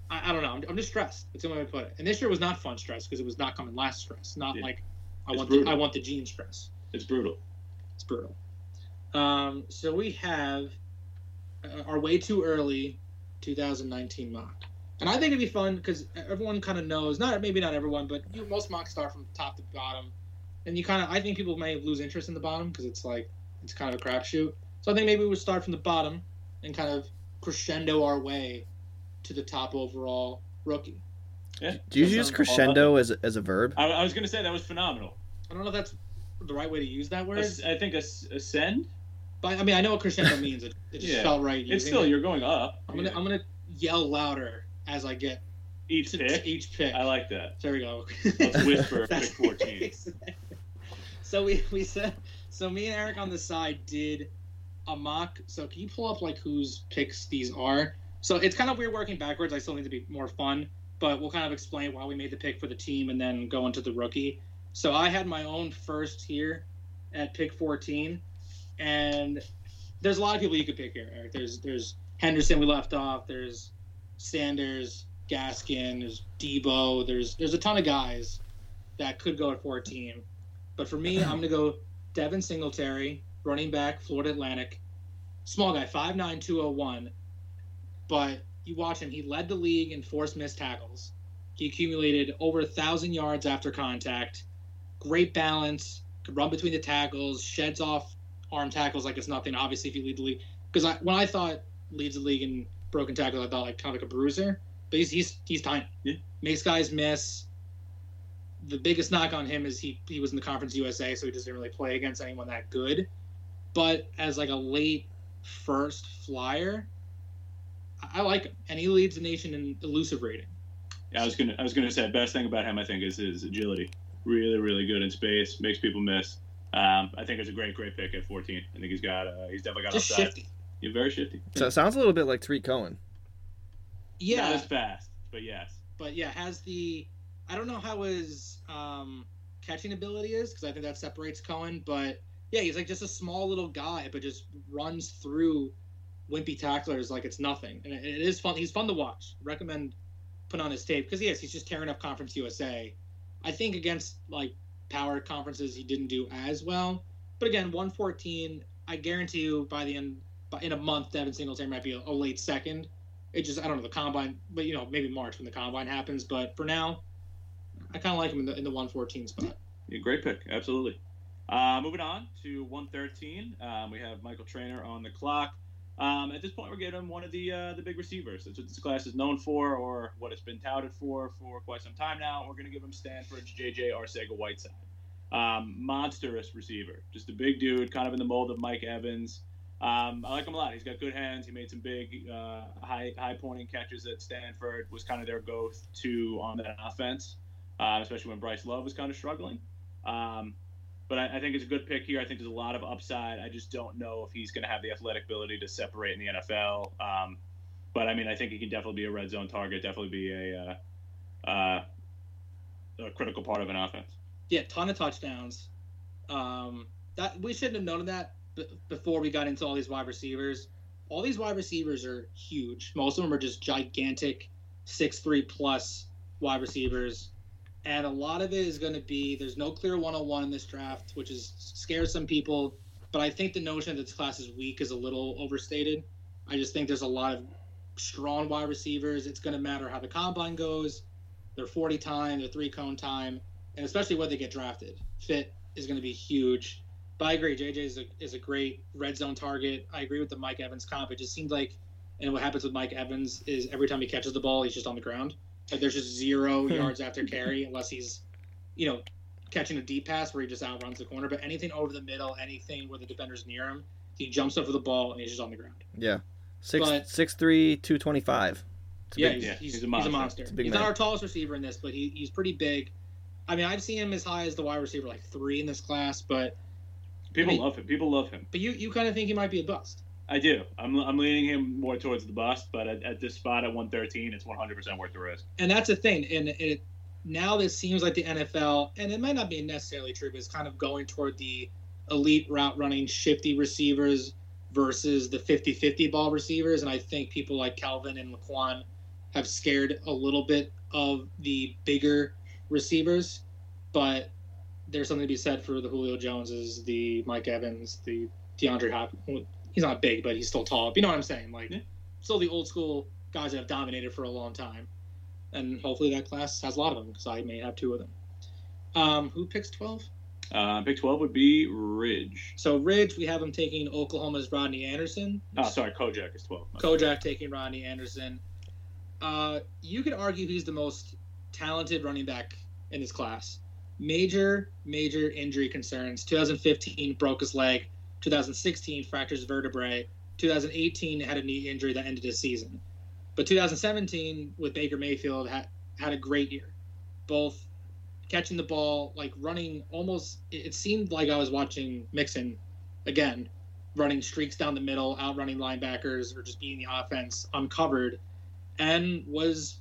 I, I don't know, I'm, I'm just stressed. That's the only way to put it. And this year was not fun stress because it was not coming last stress. Not
Yeah.
like I
It's
want the. I want the gene stress.
It's brutal.
It's brutal. Um, so we have uh, our way too early 2019 mock. And I think it'd be fun because everyone kind of knows, not maybe not everyone, but you, most mocks start from top to bottom. And you kind of, I think people may lose interest in the bottom because it's like, it's kind of a crapshoot. So I think maybe we would start from the bottom and kind of crescendo our way to the top overall rookie.
Yeah.
Do you use crescendo as a, as a verb?
I, I was going to say that was phenomenal.
I don't know if that's the right way to use that word,
As- I think as- ascend.
but I mean, I know what crescendo <laughs> means. It, it just
Yeah.
felt right.
It's still
it.
you're going up.
I'm gonna
Yeah.
I'm gonna yell louder as I get
each
to,
pick.
to each pick.
I like that.
There we go.
Let's whisper
That's- <laughs>
pick 14. <laughs>
so we we said so me and Eric on the side did a mock. So can you pull up like whose picks these are? So it's kind of weird working backwards. I still need to be more fun, but we'll kind of explain why we made the pick for the team and then go into the rookie. So I had my own first here at pick 14, and there's a lot of people you could pick here, Eric. There's there's Henderson we left off. There's Sanders, Gaskin, there's Debo. There's there's a ton of guys that could go at 14. But for me, I'm gonna go Devin Singletary, running back, Florida Atlantic, small guy, 5'9", 201. But you watch him; he led the league in forced missed tackles. He accumulated over a thousand yards after contact. Great balance, could run between the tackles, sheds off arm tackles like it's nothing. Obviously, if you lead the league, because I, when I thought leads the league in broken tackles, I thought like kind of like a bruiser. But he's he's he's tiny.
Yeah.
Makes guys miss. The biggest knock on him is he he was in the Conference USA, so he doesn't really play against anyone that good. But as like a late first flyer, I, I like him, and he leads the nation in elusive rating.
Yeah, I was gonna I was gonna say best thing about him I think is his agility. Really, really good in space. Makes people miss. Um, I think it's a great, great pick at 14. I think he's got uh, he's definitely got
Just
upside.
shifty.
He's very shifty.
So it sounds a little bit like Tarik Cohen.
Yeah,
Not as fast, but yes.
but yeah, has the I don't know how his um, catching ability is because I think that separates Cohen. But yeah, he's like just a small little guy, but just runs through wimpy tacklers like it's nothing, and it, is fun. He's fun to watch. Recommend put on his tape because yes, he's just tearing up Conference USA. I think against like power conferences, he didn't do as well. But again, 114. I guarantee you by the end, by, in a month, Devin Singletary might be a, a late second it just I don't know the combine, but you know maybe March when the combine happens. But for now, I kind of like him in the in the 114 spot.
Yeah, great pick, absolutely. Uh, moving on to 113, um, we have Michael Trainer on the clock. Um, at this point, we're getting one of the uh, the big receivers. That's what this class is known for, or what it's been touted for for quite some time now. We're going to give him Stanford's J.J. Arcega-Whiteside. Um, monstrous receiver, just a big dude, kind of in the mold of Mike Evans. Um, I like him a lot. He's got good hands. He made some big, uh, high, high pointing catches at Stanford. Was kind of their go-to on that offense, uh, especially when Bryce Love was kind of struggling. Um, but I, I think it's a good pick here. I think there's a lot of upside. I just don't know if he's going to have the athletic ability to separate in the NFL. Um, but I mean, I think he can definitely be a red zone target. Definitely be a, uh, uh, a critical part of an offense.
Yeah, ton of touchdowns. Um, that we shouldn't have known that b- before we got into all these wide receivers. all these wide receivers are huge. Most of them are just gigantic, six three plus wide receivers, and a lot of it is going to be there's no clear one on one in this draft, which is scares some people. But I think the notion that this class is weak is a little overstated. I just think there's a lot of strong wide receivers. It's going to matter how the combine goes, their 40 time, their three cone time, and especially where they get drafted. Fit is going to be huge. But I agree, JJ is a, is a great red zone target. I agree with the Mike Evans comp. It just seemed like, and what happens with Mike Evans is every time he catches the ball, he's just on the ground. Like there's just zero hmm. yards after carry unless he's, you know, catching a deep pass where he just outruns the corner. But anything over the middle, anything where the defender's near him, he jumps over the ball and he's just on the ground.
Yeah, six
But-
six three two twenty five.
Yeah,
big-
he's,
yeah,
he's,
he's a
he's a
monster.
monster.
It's a big
he's not our tallest receiver in this, but he, he's pretty big. I mean, I've seen him as high as the wide receiver, like three in this class, but
People
I mean-
love him. People love him.
but you, you kind of think he might be a bust.
I do. I'm, I'm leaning him more towards the bust, but at, at this spot at 113, it's 100% worth the risk.
And that's the thing. And it now this seems like the NFL, and it might not be necessarily true, but it's kind of going toward the elite route running, shifty receivers versus the 50 50 ball receivers. And I think people like Calvin and Laquon have scared a little bit of the bigger receivers. But there's something to be said for the Julio Joneses, the Mike Evans, the DeAndre Hopkins. He's not big, but he's still tall. But You know what I'm saying? Like,
Yeah.
still the old school guys that have dominated for a long time. And hopefully that class has a lot of them because I may have two of them. Um, who picks 12?
Uh, pick 12 would be Ridge.
So Ridge, we have him taking Oklahoma's Rodney Anderson.
Oh, sorry, Kojak is 12.
Kojak taking Rodney Anderson. Uh, you could argue he's the most talented running back in this class. Major, major injury concerns. 2015 broke his leg. 2016 fractures vertebrae. 2018 had a knee injury that ended his season. But 2017 with Baker Mayfield had had a great year, both catching the ball, like running almost. It seemed like I was watching Mixon again, running streaks down the middle, outrunning linebackers, or just being the offense uncovered, and was,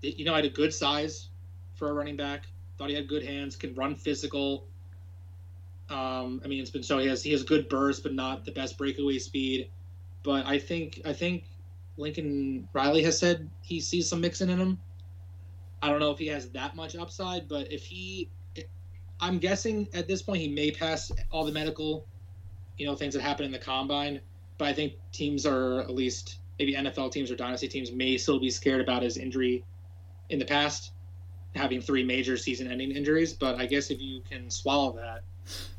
you know, had a good size for a running back. Thought he had good hands, can run physical. Um, I mean, it's been shown he has he has good burst, but not the best breakaway speed. But I think I think Lincoln Riley has said he sees some Mixon in him. I don't know if he has that much upside, but if he, I'm guessing at this point he may pass all the medical, you know, things that happen in the combine. But I think teams are at least maybe NFL teams or dynasty teams may still be scared about his injury in the past, having three major season-ending injuries. But I guess if you can swallow that,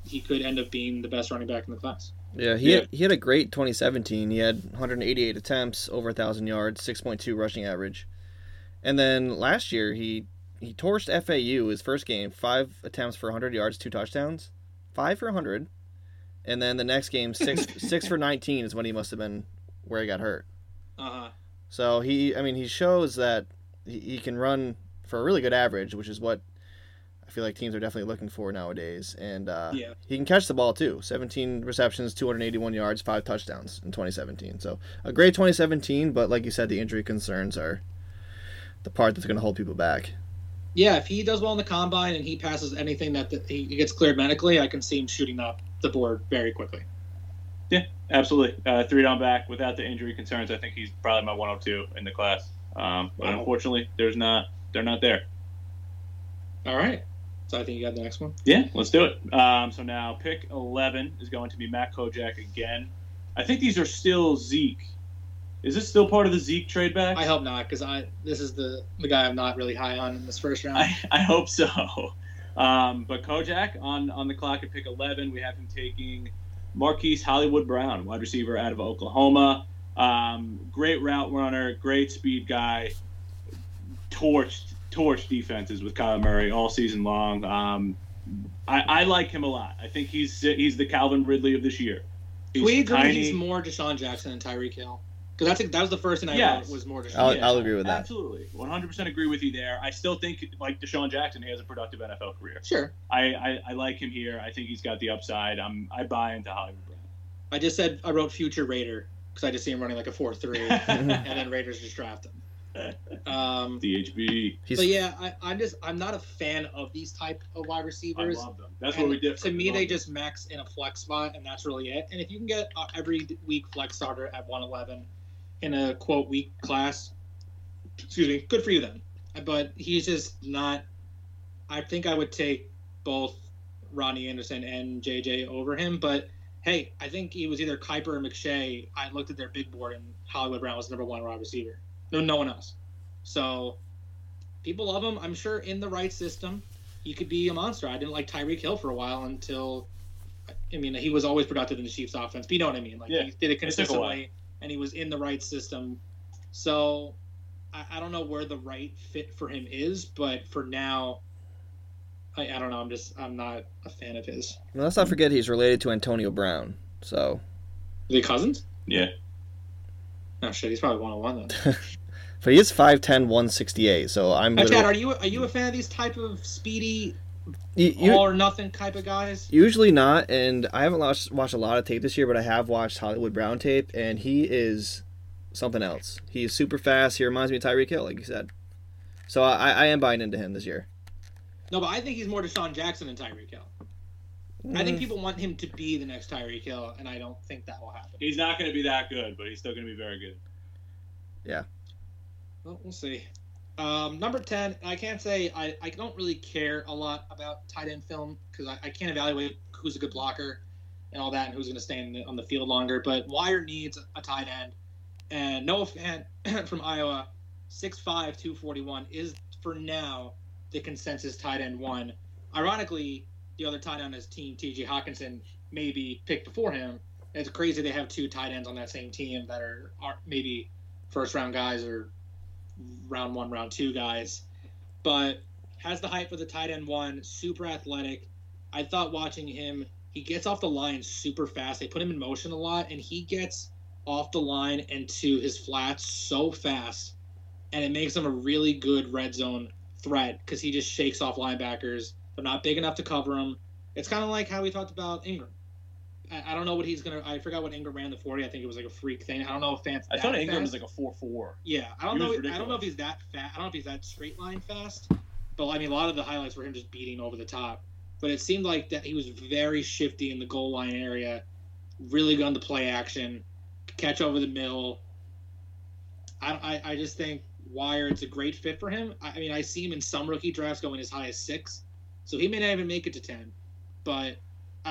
he could end up being the best running back in the class.
Yeah, he
Yeah.
Had, he had a great 2017. He had 188 attempts, over 1,000 yards, 6.2 rushing average. And then last year, he he torched FAU his first game, five attempts for 100 yards, two touchdowns, five for 100. And then the next game, six <laughs> six for 19 is when he must have been where he got hurt.
Uh huh.
So he, I mean, he shows that he, he can run for a really good average, which is what I feel like teams are definitely looking for nowadays. And uh,
Yeah.
he can catch the ball too. 17 receptions, 281 yards, five touchdowns in 2017. So a great 2017, but like you said, the injury concerns are the part that's going to hold people back.
Yeah, if he does well in the combine and he passes anything that the, he gets cleared medically, I can see him shooting up the board very quickly.
Yeah, absolutely. Uh, three down back without the injury concerns. I think he's probably my 102 in the class. Um, but
Wow.
unfortunately, there's not. They're not there.
All right. So I think you got the next one.
Yeah, let's do it. Um, so now pick 11 is going to be Matt Kojak again. I think these are still Zeke. Is this still part of the Zeke trade back?
I hope not, because I this is the the guy I'm not really high on in this first round.
I, <laughs> I hope so. Um, but Kojak on, on the clock at pick 11, we have him taking Marquise Hollywood Brown, wide receiver out of Oklahoma. Um, great route runner, great speed guy. Torched, torched defenses with Kyler Murray all season long. Um, I, I like him a lot. I think he's he's the Calvin Ridley of this year. He's
we agree
tiny.
he's more DeSean Jackson and Tyreek Hill. Because that's that was the first thing I
Yes.
was more DeSean.
I'll,
Yeah,
I'll agree with that.
Absolutely, 100% agree with you there. I still think, like DeSean Jackson, he has a productive NFL career.
Sure.
I, I, I like him here. I think he's got the upside. I'm I buy into Hollywood Brown.
I just said I wrote future Raider because I just see him running like a four three, <laughs> and then Raiders just draft him. <laughs> Um,
DHB.
He's
but yeah, I, I'm just I'm not a fan of these type of wide receivers.
I
receivers.
love them. That's
And
what we did.
To me, they just max in a flex spot, and that's really it. And if you can get uh, every week flex starter at 111 in a quote week class, excuse me, good for you then. But he's just not. I think I would take both Ronnie Anderson and JJ over him. But hey, I think he was either Kiper or McShay. I looked at their big board, and Hollywood Brown was number one wide receiver. No, no one else. So people love him. I'm sure in the right system, he could be a monster. I didn't like Tyreek Hill for a while until, I mean, he was always productive in the Chiefs' offense. But you know what I mean? Like
Yeah,
he did it
took a
consistently, and he was in the right system. So I, I don't know where the right fit for him is, but for now, I, I don't know. I'm just I'm not a fan of his.
Well, let's not forget he's related to Antonio Brown. So,
Are they cousins?
Yeah.
Oh shit, he's probably one on one then. <laughs>
but he is 5'10", 168. So I'm
Hey, Chad, are you are you a fan of these type of speedy
you, you,
all or nothing type of guys?
usually not. And I haven't watched watched a lot of tape this year, but I have watched Hollywood Brown tape, and he is something else. He is super fast. He reminds me of Tyreek Hill, like you said. So I, I am buying into him this year.
No, but I think he's more DeSean Jackson than Tyreek Hill. I think
Mm.
people want him to be the next Tyreek Hill, and I don't think that will happen.
He's not going to be that good, but he's still going to be very good.
Well, we'll see. Um, number 10, I can't say I, I don't really care a lot about tight end film because I, I can't evaluate who's a good blocker and all that and who's going to stay the, on the field longer. But Wire needs a tight end. And Noah Fant <clears throat> from Iowa, 6'5, 241, is for now the consensus tight end one. Ironically, the other tight end is team TJ Hockenson, maybe picked before him. It's crazy they have two tight ends on that same team that are, are maybe first round guys or round one, round two guys. But has the height for the tight end one, super athletic. I thought watching him, he gets off the line super fast. They put him in motion a lot, and he gets off the line and to his flats so fast, and it makes him a really good red zone threat because he just shakes off linebackers. They're not big enough to cover him. It's kind of like how we talked about Ingram. I, I don't know what he's gonna. I forgot what Ingram ran the forty. I think it was like a freak thing. I don't know if fans.
I thought Ingram was like a four four.
Yeah, I don't
He
know. I don't know if he's that fat. I don't know if he's that straight line fast. But I mean, a lot of the highlights were him just beating over the top. But it seemed like that he was very shifty in the goal line area, really good on the play action, catch over the middle. I, I, I just think Wire it's a great fit for him. I, I mean, I see him in some rookie drafts going as high as six, so he may not even make it to ten. But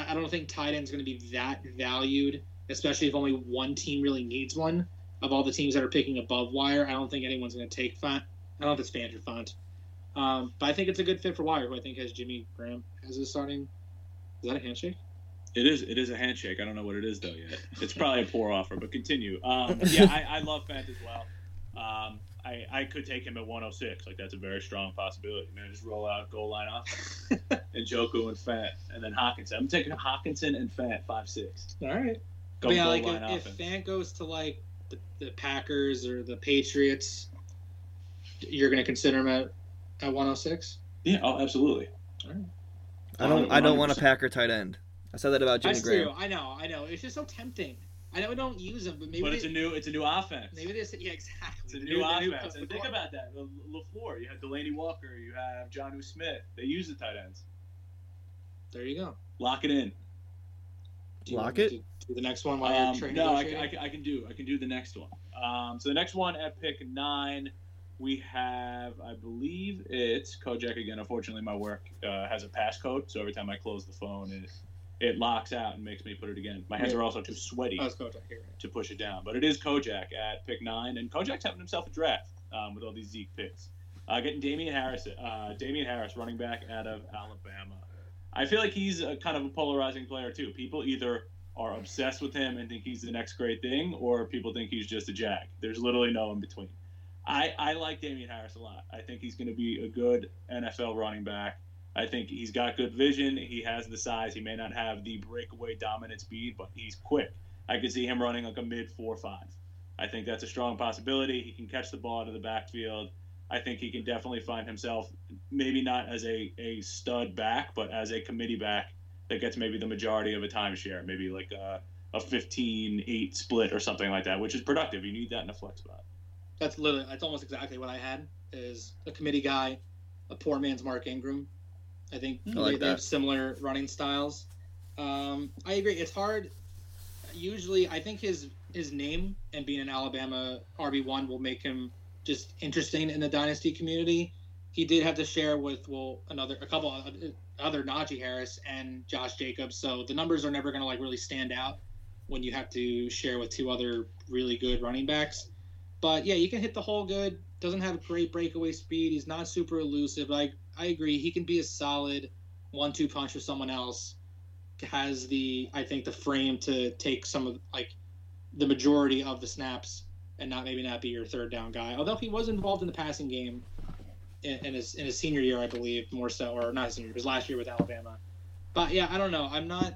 I, don't think tight end's going to be that valued, especially if only one team really needs one of all the teams that are picking above wire, I don't think anyone's going to take font. I don't know if it's Fant or Font. Um, but I think it's a good fit for Wire, who I think has Jimmy Graham as his starting. Is that a handshake?
It is. It is a handshake. I don't know what it is though yet. It's probably a poor offer, but continue. Um, yeah, I, I love Fant as well. Um, I, I could take him at 106. Like that's a very strong possibility. Man, just roll out goal line off <laughs> and Njoku and Fant, and then Hockenson. I'm taking Hockenson and Fant five six.
All right.
Go
But yeah,
goal
like
line
if, if. Fant goes to like the, the Packers or the Patriots, you're going to consider him at at 106.
yeah. Oh, absolutely.
I don't I don't want a Packer tight end. I said that about Jimmy
That's
Graham.
I know. I know. It's just so tempting. I know we don't use them, but maybe
but
they,
it's a new. It's a new offense.
maybe they say, yeah exactly.
It's a
The
new
the new-
offense. And think about that. The Lafleur. You have Delanie Walker. You have Jonnu Smith. They use the tight ends.
There you go.
Lock it in.
Do you
Lock
want me
it?
to Do the next one while
Um,
you're trading.
no, I, can- I, can- I can do. I can do the next one. Um, so the next one at pick nine, we have, I believe it's Kojak again. Unfortunately, my work uh, has a passcode, so every time I close the phone, it it locks out and makes me put it again. My hands are also too sweaty
Oh,
to push it down, but it is Kojak at pick nine, and Kojak's having himself a draft um, with all these Zeke picks. Uh, getting Damien Harris, uh, Damien Harris, running back out of Alabama. I feel like he's a kind of a polarizing player too. People either are obsessed with him and think he's the next great thing, or people think he's just a jag. There's literally no in between. I, I like Damien Harris a lot. I think he's going to be a good NFL running back. I think he's got good vision. He has the size. He may not have the breakaway dominant speed, but he's quick. I could see him running like a mid four five. I think that's a strong possibility. He can catch the ball out of the backfield. I think he can definitely find himself maybe not as a, a stud back, but as a committee back that gets maybe the majority of a timeshare, maybe like a, a 15 8 split or something like that, which is productive. You need that in a flex spot.
That's literally that's almost exactly what I had. Is a committee guy, a poor man's Mark Ingram. I think
I
they,
like
they have similar running styles. Um, I agree. It's hard. Usually, I think his his name and being an Alabama RB one will make him just interesting in the dynasty community. He did have to share with well another a couple of other Najee Harris and Josh Jacobs, so the numbers are never going to like really stand out when you have to share with two other really good running backs. But yeah, you can hit the hole good. Doesn't have great breakaway speed. He's not super elusive. I I agree. He can be a solid one-two punch for someone else. Has the I think the frame to take some of like the majority of the snaps and not maybe not be your third down guy. Although he was involved in the passing game in, in his in his senior year, I believe, more so, or not his senior, his last year with Alabama. But yeah, I don't know. I'm not.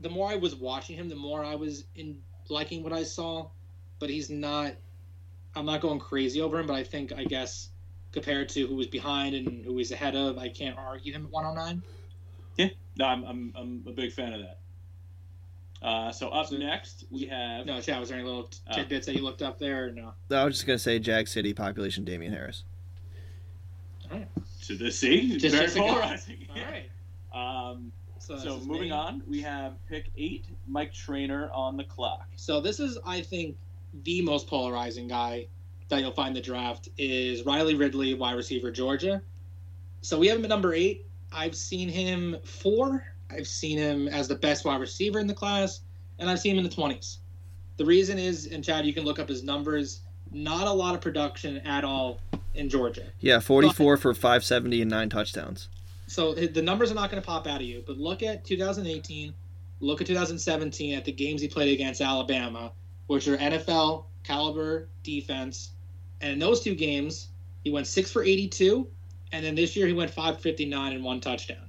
The more I was watching him, the more I was in liking what I saw. But he's not. I'm not going crazy over him, but I think I guess compared to who was behind and who was ahead of, I can't argue him at 109.
No, I'm, I'm, I'm a big fan of that. Uh, so up
So-
next we have
No, Chad, was there any little
Oh.
tidbits that you looked up there? Or no.
I was just gonna say Jag City population Damien Harris.
to the sea,
Just-
very
just
polarizing.
All right. <laughs>
Um,
So,
so moving
name.
on, we have pick eight, Mike Trainer on the clock.
So this is, I think, the most polarizing guy that you'll find the draft is Riley Ridley, wide receiver, Georgia. So we have him at number eight. I've seen him four. I've seen him as the best wide receiver in the class, and I've seen him in the twenties. The reason is, and Chad, you can look up his numbers. Not a lot of production at all in Georgia.
Yeah, 44 for 570 and nine touchdowns.
So the numbers are not going to pop out of you, but look at 2018, look at 2017 at the games he played against Alabama, which are NFL caliber defense. And in those two games, he went six for 82, and then this year he went 559 and one touchdown.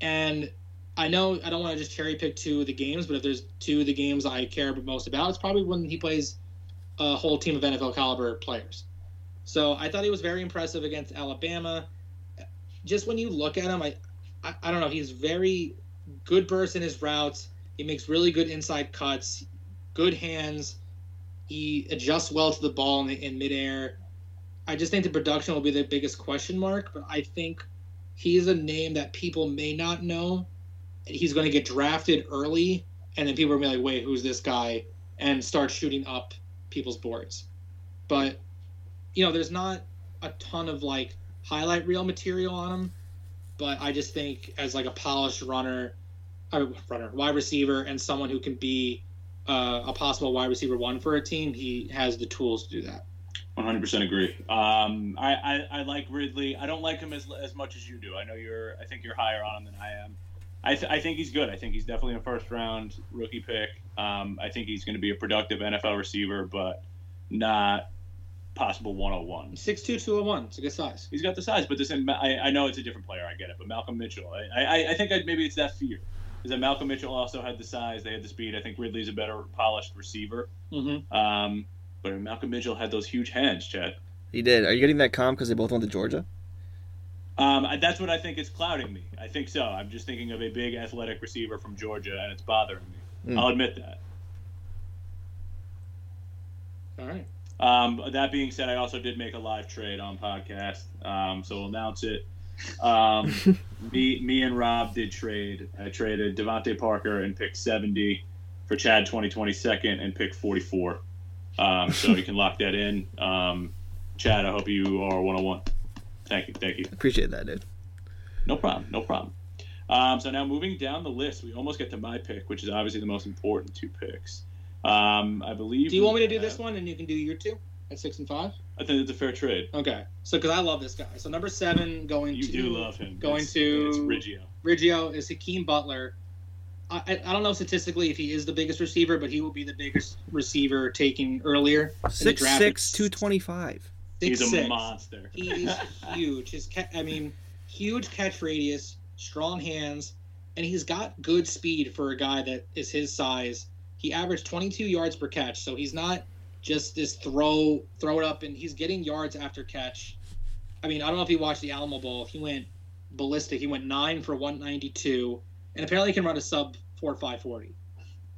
And I know I don't want to just cherry pick two of the games, but if there's two of the games I care most about, it's probably when he plays a whole team of NFL caliber players. So I thought he was very impressive against Alabama just when you look at him, I, I, I don't know. He's very good burst in his routes. He makes really good inside cuts, good hands. He adjusts well to the ball in, the, in midair. I just think the production will be the biggest question mark, but I think he's a name that people may not know. He's going to get drafted early, and then people are going to be like, wait, who's this guy? And start shooting up people's boards. But, you know, there's not a ton of like highlight reel material on him, but I just think as like a polished runner, runner, wide receiver, and someone who can be uh, a possible wide receiver one for a team, he has the tools to do that.
100% agree. Um, I, I, I like Ridley. I don't like him as, as much as you do. I know you're. I think you're higher on him than I am. I, th- I think he's good. I think he's definitely a first round rookie pick. Um, I think he's going to be a productive NFL receiver, but not possible 101.
6'2", 201. It's a good size.
He's got the size, but this I, I know it's a different player. I get it, but Malcolm Mitchell. I I, I think I, maybe it's that fear. Is that Malcolm Mitchell also had the size, they had the speed. I think Ridley's a better polished receiver.
Mm-hmm.
Um, but Malcolm Mitchell had those huge hands, Chad.
He did. Are you getting that calm because they both went to Georgia?
Um, that's what I think is clouding me. I think so. I'm just thinking of a big athletic receiver from Georgia, and it's bothering me.
Hmm.
I'll admit that.
All right.
Um, that being said, I also did make a live trade on podcast, um, so we'll announce it. Um, <laughs> me, me and Rob did trade. I traded DeVante Parker and pick 70 for Chad 2020 second and pick 44. Um, so you can lock that in. Um, Chad, I hope you are 101. Thank you. Thank you.
Appreciate that, dude.
No problem. No problem. Um, so now moving down the list, we almost get to my pick, which is obviously the most important two picks. Um, I believe.
Do you want me to do
we
this one and you can do your two at six and five?
I think it's a fair trade.
Okay. So because I love this guy. So number seven going
You
to
do love him.
going
It's-
to-
it's Riggio.
Riggio is Hakeem Butler. I, I, I don't know statistically if he is the biggest receiver, but he will be the biggest receiver taken earlier.
Six
draft,
six
it's-
two twenty five.
He's
Six,
a
six.
monster.
He's huge. His ca- I mean, huge catch radius, strong hands, and he's got good speed for a guy that is his size. He averaged 22 yards per catch, so he's not just this throw throw it up and he's getting yards after catch. I mean, I don't know if you watched the Alamo Bowl. He went ballistic. He went nine for 192, and apparently he can run a sub four five forty.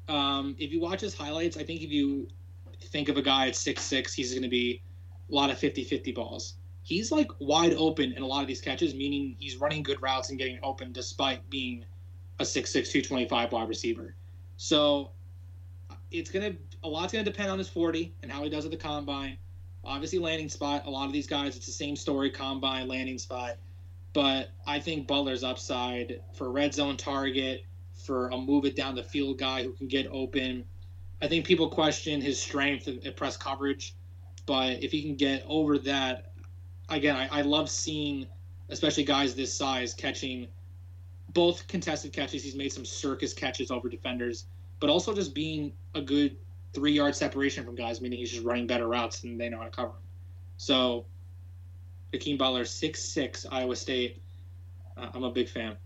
Um, if you watch his highlights, I think if you think of a guy at six six, he's going to be a lot of 50-50 balls. He's like wide open in a lot of these catches, meaning he's running good routes and getting open despite being a 6'6", 225 wide receiver. So it's gonna a lot's gonna depend on his 40 and how he does at the combine. Obviously, landing spot. A lot of these guys, it's the same story: combine, landing spot. But I think Butler's upside for red zone target, for a move it down the field guy who can get open. I think people question his strength at press coverage, but if he can get over that, again, I, I love seeing, especially guys this size, catching both contested catches. He's made some circus catches over defenders, but also just being a good three yard separation from guys, meaning he's just running better routes and they know how to cover him. So, Hakeem Butler, six six, Iowa State. Uh, I'm a big fan.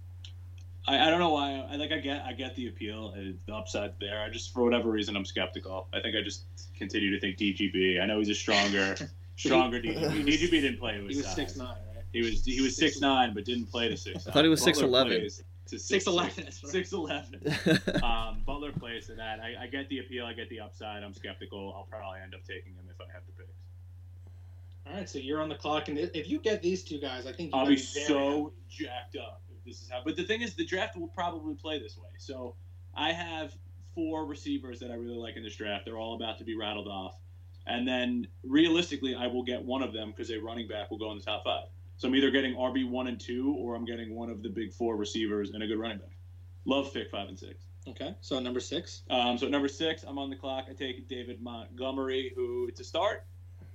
I, I don't know why. I like. I get. I get the appeal. and The upside there. I just, for whatever reason, I'm skeptical. I think I just continue to think DGB. I know he's a stronger, <laughs> stronger DGB. DGB didn't play.
He was six nine, right?
He was he was six nine, but didn't play to six.
I thought he was six eleven.
Six eleven.
Six eleven. <laughs> um, Butler plays to that. I, I get the appeal. I get the upside. I'm skeptical. I'll probably end up taking him if I have the picks.
All right, so you're on the clock, and if you get these two guys, I think
I'll be, be so happy. jacked up if this is how. But the thing is, the draft will probably play this way. So I have four receivers that I really like in this draft. They're all about to be rattled off, and then realistically, I will get one of them because a running back will go in the top five. So I'm either getting RB one and two, or I'm getting one of the big four receivers and a good running back. Love pick five and six.
Okay, so number six.
Um, so number six, I'm on the clock. I take David Montgomery, who to start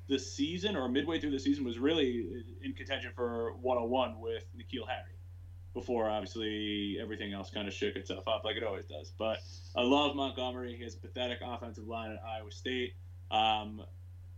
the season or midway through the season was really in contention for 101 with N'Keal Harry. Before obviously everything else kind of shook itself up like it always does. But I love Montgomery. He has a pathetic offensive line at Iowa State. Um,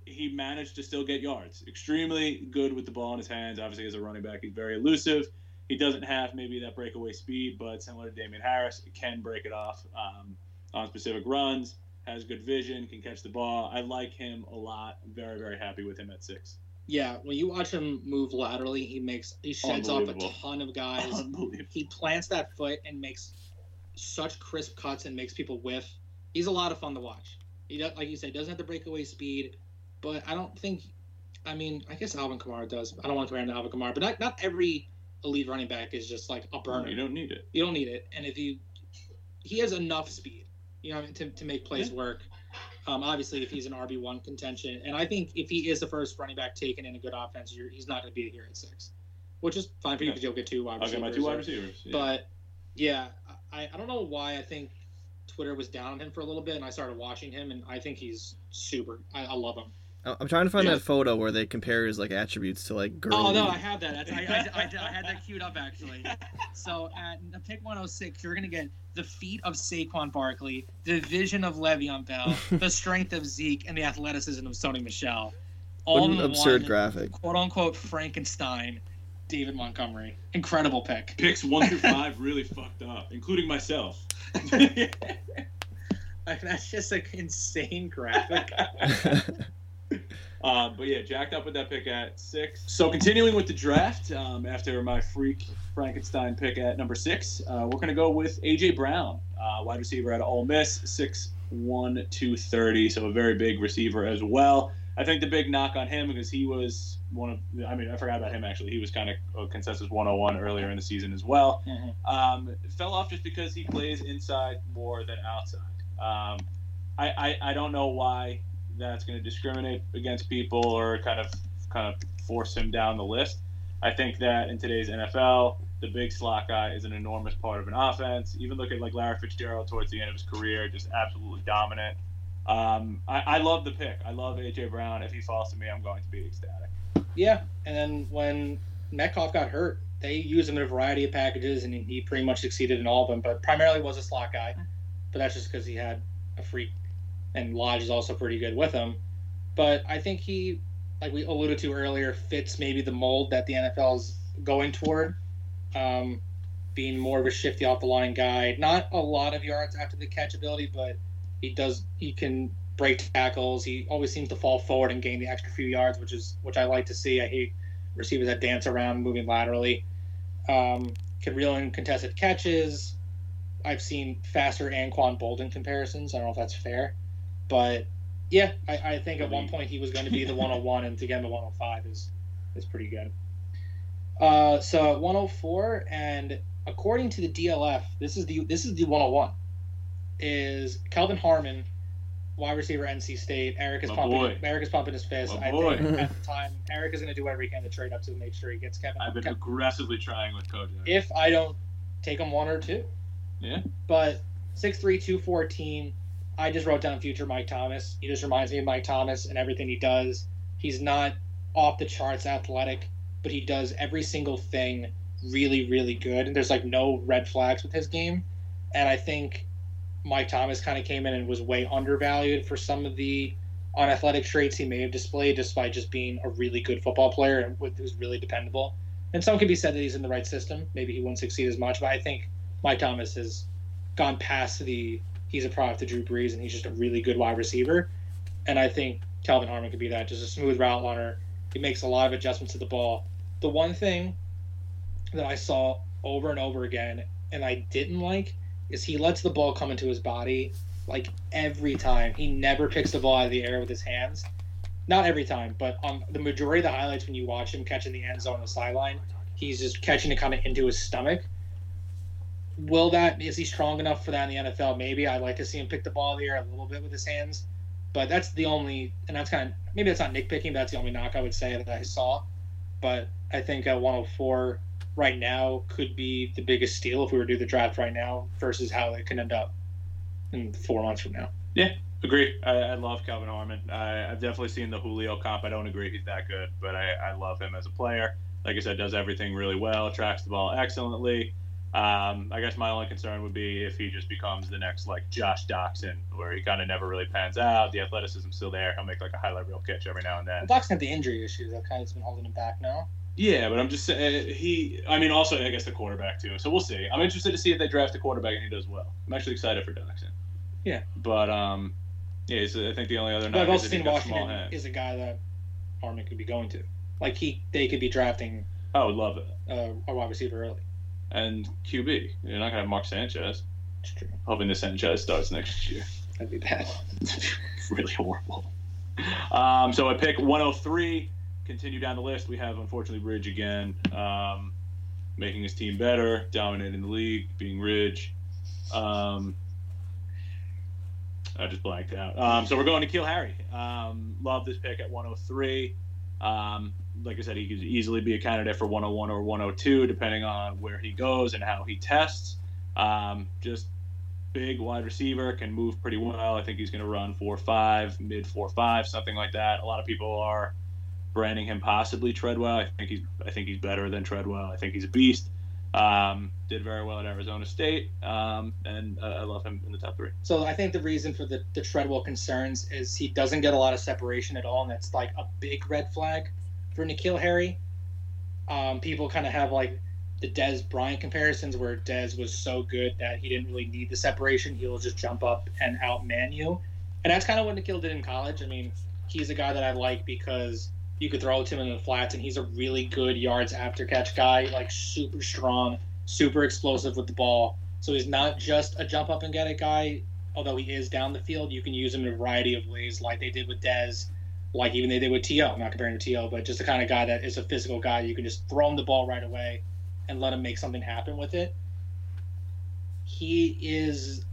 he managed to still get yards. Extremely good with the ball in his hands. Obviously, as a running back, he's very elusive. He doesn't have maybe that breakaway speed, but similar to Damien Harris, can break it off um, on specific runs. Has good vision, can catch the ball. I like him a lot. I'm very, very happy with him at six.
Yeah, when you watch him move laterally, he makes he sheds off a ton of guys. He plants that foot and makes such crisp cuts and makes people whiff. He's a lot of fun to watch. He does, like you said, doesn't have the breakaway speed, but I don't think. I mean, I guess Alvin Kamara does. I don't want to compare him to Alvin Kamara, but not, not every elite running back is just like a burner.
You don't need it.
You don't need it, and if you, he has enough speed, you know, to, to make plays yeah. work. Um, obviously, if he's an RB one contention, and I think if he is the first running back taken in a good offense, he's not going to be here at six, which is fine for you because you'll get two wide
receivers. I'll get my two wide receivers.
Yeah. But yeah, I, I don't know why I think Twitter was down on him for a little bit, and I started watching him, and I think he's super. I, I love him.
I'm trying to find yeah. that photo where they compare his like attributes to like.
Gurley. Oh no, I have that. I, I, I, I, had that queued up actually. So at the pick 106, you're gonna get the feet of Saquon Barkley, the vision of Le'Veon Bell, <laughs> the strength of Zeke, and the athleticism of Sony Michel.
All an absurd one, graphic.
Quote unquote Frankenstein. David Montgomery, incredible pick.
Picks one through <laughs> five really fucked up, including myself. <laughs>
That's just an insane graphic.
Um, <laughs> but yeah, jacked up with that pick at six. So continuing with the draft, um, after my freak Frankenstein pick at number six, uh, we're going to go with AJ Brown, uh, wide receiver at Ole Miss, six one two thirty, so a very big receiver as well. I think the big knock on him because he was one of, I mean, I forgot about him actually. He was kind of a consensus 101 earlier in the season as well. Mm-hmm. Um, fell off just because he plays inside more than outside. Um, I, I, I don't know why that's going to discriminate against people or kind of kind of force him down the list. I think that in today's NFL, the big slot guy is an enormous part of an offense. Even look at like Larry Fitzgerald towards the end of his career, just absolutely dominant. Um, I, I love the pick. I love AJ Brown. If he falls to me, I'm going to be ecstatic.
Yeah, and then when Metcalf got hurt, they used him in a variety of packages, and he pretty much succeeded in all of them. But primarily was a slot guy. But that's just because he had a freak and Lodge is also pretty good with him. But I think he, like we alluded to earlier, fits maybe the mold that the NFL is going toward, um, being more of a shifty off the line guy. Not a lot of yards after the catch ability, but he does he can break tackles. He always seems to fall forward and gain the extra few yards, which is which I like to see. I hate receivers that dance around moving laterally. Um, can reel in contested catches. I've seen faster Anquan Boldin comparisons. I don't know if that's fair. But Yeah, I, I think at one point he was going to be the <laughs> 101, and to get him to 105 is is pretty good. Uh, so at 104, and according to the DLF, this is the this is the 101. Is Kelvin Harmon, wide receiver, NC State. Eric is
My
pumping.
boy.
Eric is pumping his fist.
My
I
boy.
think at <laughs> the time, Eric is going to do whatever he can to trade up to make sure he gets Kevin.
I've been
Kev-
aggressively trying with Kojak.
if I don't take him one or two.
Yeah.
But 6'3", 214, I just wrote down future Mike Thomas. He just reminds me of Mike Thomas and everything he does. He's not off the charts athletic, but he does every single thing really, really good. And there's like no red flags with his game. And I think Mike Thomas kind of came in and was way undervalued for some of the unathletic traits he may have displayed despite just being a really good football player and who's really dependable. And some could be said that he's in the right system. Maybe he wouldn't succeed as much, but I think Mike Thomas has gone past the he's a product of Drew Brees and he's just a really good wide receiver. And I think Kelvin Harmon could be that, just a smooth route runner. He makes a lot of adjustments to the ball. The one thing that I saw over and over again and I didn't like is he lets the ball come into his body like every time. He never picks the ball out of the air with his hands. Not every time, but on the majority of the highlights when you watch him catching the end zone on the sideline, he's just catching it kind of into his stomach. Will that is he strong enough for that in the NFL? Maybe I'd like to see him pick the ball air a little bit with his hands, but that's the only, and that's kind of maybe that's not nitpicking, that's the only knock I would say that I saw. But I think at 104 right now could be the biggest steal if we were to do the draft right now versus how it can end up in four months from now.
Yeah, agree. I, I love Kelvin Harmon. I, I've definitely seen the Julio comp. I don't agree he's that good, but I, I love him as a player. Like I said, does everything really well, tracks the ball excellently. Um, I guess my only concern would be if he just becomes the next like Josh Doctson, where he kind of never really pans out. The athleticism's still there. He'll make like a highlight reel catch every now and then.
Well, Doc's had the injury issues that kind of's been holding him back now.
Yeah, but I'm just saying he. I mean, also I guess the quarterback too. So we'll see. I'm interested to see if they draft a quarterback and he does well. I'm actually excited for Doctson.
Yeah.
But um, yeah. So I think the only other
But I've also
is
seen
he's got small
Washington is a guy that Harmon could be going to. Like he, they could be drafting
I would love it.
uh, a wide receiver early.
And QB, you're not gonna have Mark Sanchez.
It's true.
Hoping the Sanchez starts next year.
That'd be bad. <laughs>
really horrible. Um, so I pick 103, continue down the list. We have unfortunately Ridge again, um, making his team better, dominating the league, being Ridge. Um, I just blanked out. Um, so we're going to N'Keal Harry. Um, love this pick at 103. Um, like I said, he could easily be a candidate for 101 or 102, depending on where he goes and how he tests. Um, just big wide receiver, can move pretty well. I think he's going to run four five, mid four five, something like that. A lot of people are branding him possibly Treadwell. I think he's I think he's better than Treadwell. I think he's a beast. Um, did very well at Arizona State, um, and uh, I love him in the top three.
So I think the reason for the, the Treadwell concerns is he doesn't get a lot of separation at all, and that's like a big red flag for N'Keal Harry. Um, people kind of have like the Dez Bryant comparisons where Dez was so good that he didn't really need the separation. He'll just jump up and outman you. And that's kind of what N'Keal did in college. I mean, he's a guy that I like because you could throw to him in the flats, and he's a really good yards after catch guy, like super strong, super explosive with the ball. So he's not just a jump up and get it guy, although he is down the field. You can use him in a variety of ways, like they did with Dez, like even they did with T.O. I'm not comparing to T.O., but just the kind of guy that is a physical guy. You can just throw him the ball right away and let him make something happen with it. He is,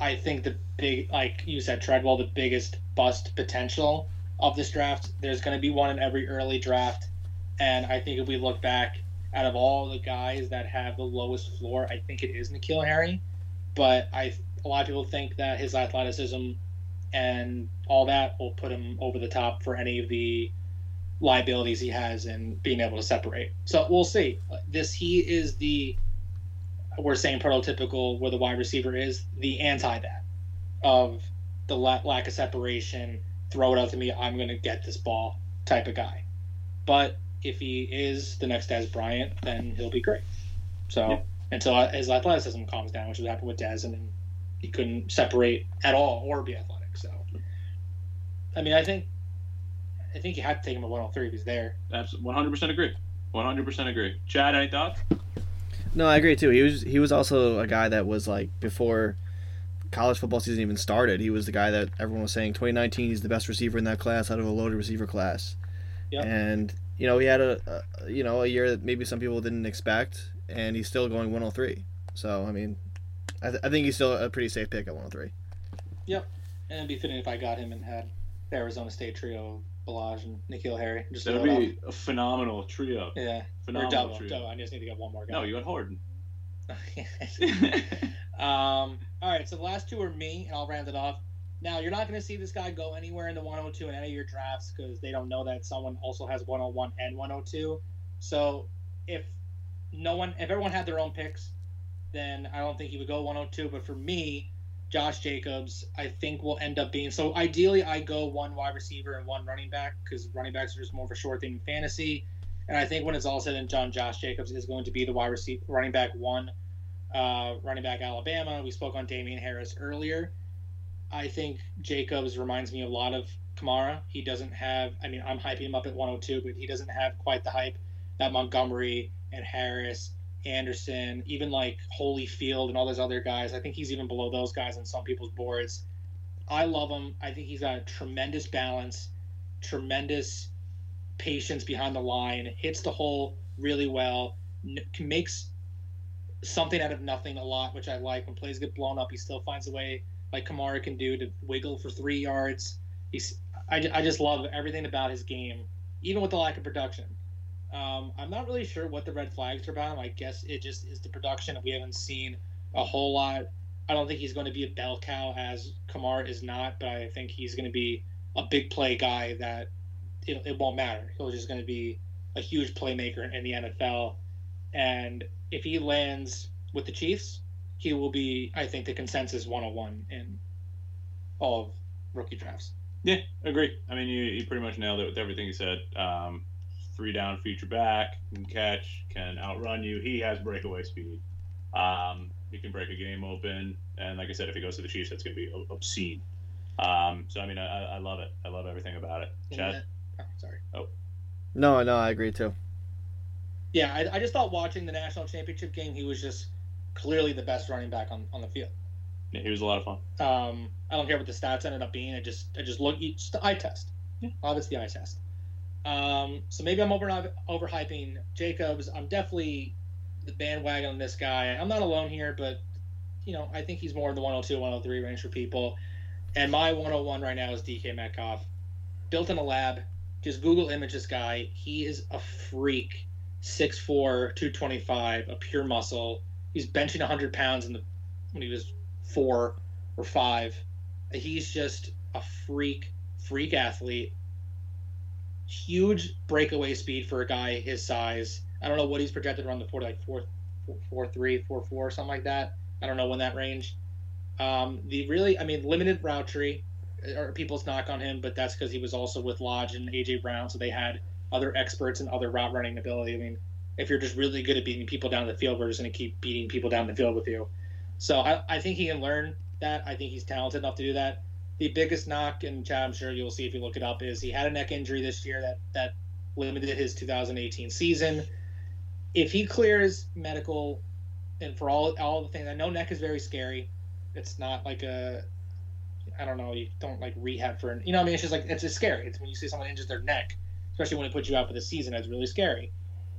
I think, the big, like you said, Treadwell, the biggest bust potential of this draft. There's going to be one in every early draft. And I think if we look back, out of all the guys that have the lowest floor, I think it is N'Keal Harry. But I, a lot of people think that his athleticism and all that will put him over the top for any of the liabilities he has in being able to separate. So we'll see. This he is the we're saying prototypical where the wide receiver is the anti that of the la- lack of separation. Throw it out to me. I'm going to get this ball type of guy. But if he is the next Dez Bryant, then he'll be great. So
Yeah.
until his athleticism calms down, which has happened with Dez, and he couldn't separate at all or be athletic. So, I mean, I think I think you had to take him at 103 if he's there.
Absolutely, 100% agree. 100% agree. Chad, any thoughts?
No, I agree too. He was he was also a guy that was like before college football season even started. He was the guy that everyone was saying 2019 he's the best receiver in that class out of a loaded receiver class.
Yep.
And you know he had a, a you know a year that maybe some people didn't expect, and he's still going 103. So I mean, I, th- I think he's still a pretty safe pick at 103.
Yep. And it'd be fitting if I got him and had the Arizona State trio, Balaj and N'Keal Harry. Just
That would be a phenomenal trio.
Yeah. Or
Phenomenal
double.
trio.
double. I just need to get one more guy.
No, you got Harden. <laughs>
um, all right, so the last two are me, and I'll round it off. Now, you're not going to see this guy go anywhere in the 102 in any of your drafts because they don't know that someone also has 101 and 102. So if no one, if everyone had their own picks, then I don't think he would go 102. But for me, Josh Jacobs, I think will end up being so. Ideally, I go one wide receiver and one running back because running backs are just more of a short thing in fantasy. And I think when it's all said and done, Josh Jacobs is going to be the wide receiver, running back one, uh, running back Alabama. We spoke on Damien Harris earlier. I think Jacobs reminds me a lot of Kamara. He doesn't have, I mean, I'm hyping him up at 102, but he doesn't have quite the hype that Montgomery and Harris, Anderson, even like Holyfield and all those other guys. I think he's even below those guys on some people's boards. I love him. I think he's got a tremendous balance, tremendous patience behind the line, hits the hole really well, n- makes something out of nothing a lot, which I like. When plays get blown up, he still finds a way, like Kamara can do, to wiggle for three yards. He's, I, I just love everything about his game, even with the lack of production. Um, I'm not really sure what the red flags are about. I guess it just is the production. We haven't seen a whole lot. I don't think he's going to be a bell cow as Kamara is not, but I think he's going to be a big play guy that it, it won't matter. He's just going to be a huge playmaker in the NFL. And if he lands with the Chiefs, he will be, I think, the consensus 101 in all of rookie drafts.
Yeah, agree. I mean, you, you pretty much nailed it with everything you said. Um, three down feature back, can catch, can outrun you. He has breakaway speed. Um, he can break a game open, and like I said, if he goes to the Chiefs, that's going to be obscene. Um, so I mean, I, I love it. I love everything about it. Chad,
Oh, sorry.
No, no, I agree too.
Yeah, I, I just thought watching the national championship game, he was just clearly the best running back on, on the field.
yeah, he was a lot of fun.
Um, I don't care what the stats ended up being. I just I just look it's the eye test.
Yeah.
A lot of it's the eye test. Um, so maybe I'm over overhyping Jacobs. I'm definitely the bandwagon on this guy. I'm not alone here, but you know I think he's more in the 102, 103 range for people. And my 101 right now is DK Metcalf, built in a lab. Just Google image this guy. He is a freak. 6'4", 225, a pure muscle. He's benching 100 pounds in the when he was four or five. He's just a freak, freak athlete. Huge breakaway speed for a guy his size. I don't know what he's projected around the four, like four, something like that. I don't know when that range. Um, the really, I mean, limited route tree. Or people's knock on him, but that's because he was also with Lodge and AJ Brown, so they had other experts and other route running ability. I mean, if you're just really good at beating people down the field, we're just going to keep beating people down the field with you. So I, I think he can learn that. I think he's talented enough to do that. The biggest knock, and I'm sure you'll see if you look it up, is he had a neck injury this year that that limited his 2018 season. If he clears medical, and for all all the things, I know neck is very scary. It's not like a, I don't know, you don't like rehab for, you know, I mean, it's just like it's just scary. It's when you see someone injures their neck, especially when it puts you out for the season. It's really scary.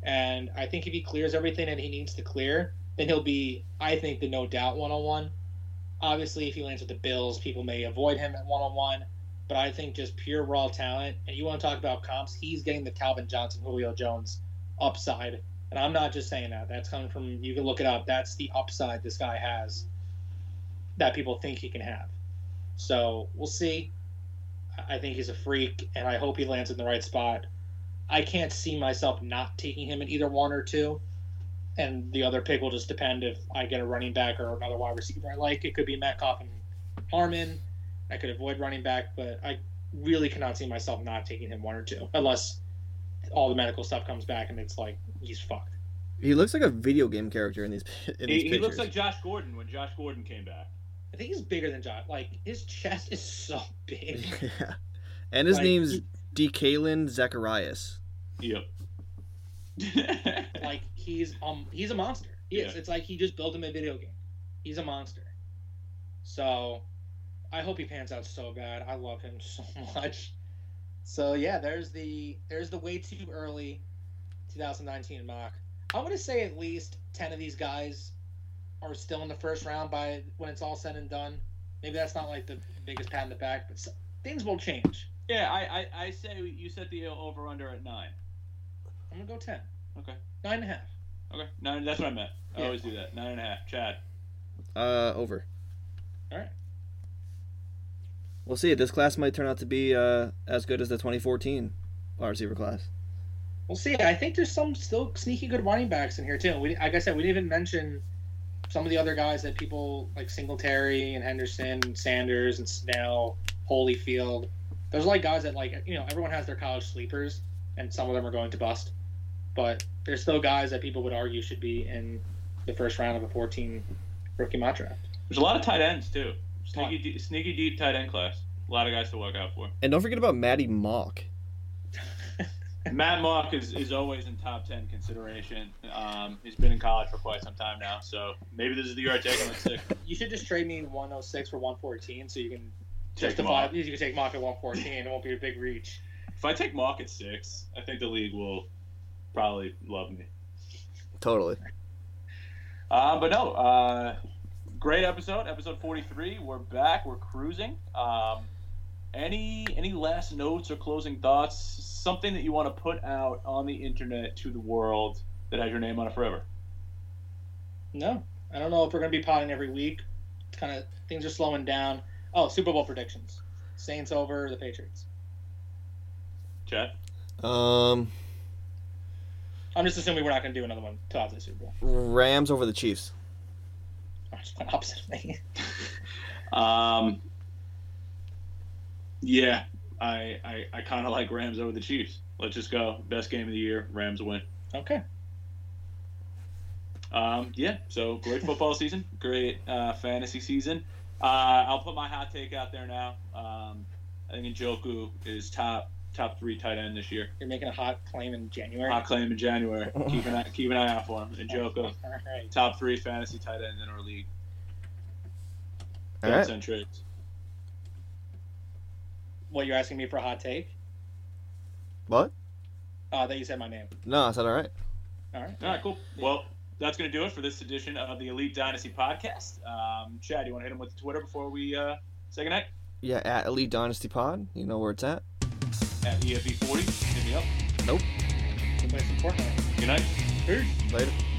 And I think if he clears everything that he needs to clear, then he'll be, I think, the no doubt 101. Obviously, if he lands with the Bills, people may avoid him at 101. But I think just pure raw talent, and you want to talk about comps, he's getting the Calvin Johnson, Julio Jones upside. And I'm not just saying that. That's coming from, you can look it up. That's the upside this guy has that people think he can have. So we'll see. I think he's a freak, and I hope he lands in the right spot. I can't see myself not taking him in either one or two. And the other pick will just depend if I get a running back or another wide receiver I like. It could be Metcalf and Harmon. I could avoid running back, but I really cannot see myself not taking him one or two, unless all the medical stuff comes back and it's like he's fucked.
He looks like a video game character in these <laughs> in these
He, he looks like Josh Gordon when Josh Gordon came back.
I think he's bigger than John. Like his chest is <laughs> so big. <laughs>
yeah. And his
Like,
name's
he-
DeKaylin Zecharius.
Yep.
like he's um he's a monster. He is. It's like he just built him a video game. He's a monster. So I hope he pans out so bad. I love him <laughs> so much. So yeah, there's the there's the way too early 2019 mock. I'm gonna say at least ten of these guys are still in the first round by when it's all said and done. Maybe that's not like the biggest pat in the back, but things will change.
Yeah, I, I, I say you set the over under at nine.
I'm gonna go ten.
Okay.
Nine and a half.
Okay, nine. That's what I meant. I
Yeah.
always do that. Nine and a half. Chad.
Uh, over.
All right.
We'll see. This class might turn out to be uh, as good as the 2014 wide receiver class.
We'll see. I think there's some still sneaky good running backs in here too. We, like I said, we didn't even mention some of the other guys that people like Singletary and Henderson, and Sanders and Snell, Holyfield. There's like guys that like you know everyone has their college sleepers, and some of them are going to bust. But there's still guys that people would argue should be in the first round of a 14 rookie mock draft.
There's a lot of tight ends too. Sneaky, deep, sneaky deep tight end class. A lot of guys to look out for.
And don't forget about Matty Mock. <laughs>
Matt Mock is, is always in top ten consideration. Um, he's been in college for quite some time now, so maybe this is the year I take him at six. <laughs>
You should just trade me 106 for 114, so you can
Take
justify.
Mock.
You can take Mock at 114. It won't be a big reach.
If I take Mock at six, I think the league will probably love me.
Totally.
Uh, but no, uh, great episode, episode forty-three. We're back. We're cruising. Um, any any last notes or closing thoughts? Something that you want to put out on the internet to the world that has your name on it forever.
No, I don't know if we're going to be potting every week. Kind of things are slowing down. Oh, Super Bowl predictions: Saints over the Patriots.
Chad.
Um,
I'm just assuming we're not going to do another one till after the Super Bowl.
Rams over the Chiefs.
I just went opposite of me. <laughs>
Um, yeah, I I, I kind of like Rams over the Chiefs. Let's just go. Best game of the year. Rams win.
okay.
Um, yeah, so great football <laughs> season, great uh, fantasy season. Uh, I'll put my hot take out there now. Um, I think Njoku is top top three tight end this year.
You're making a hot claim in January.
Hot claim in January. <laughs> keep an eye, keep an eye out for him. Njoku, <laughs>
All right.
top three fantasy tight end in our league.
All
Don't
right.
trades.
What you're asking me for a hot take?
What?
Uh, that you said my name.
No, I said all right.
All right.
All right, cool. Well, that's going to do it for this edition of the Elite Dynasty podcast. Um, Chad, you want to hit him with Twitter before we uh, say goodnight?
Yeah, at Elite Dynasty Pod. You know where it's at.
At E EFE40, hit me up.
Important.
Good night.
Peace.
Later.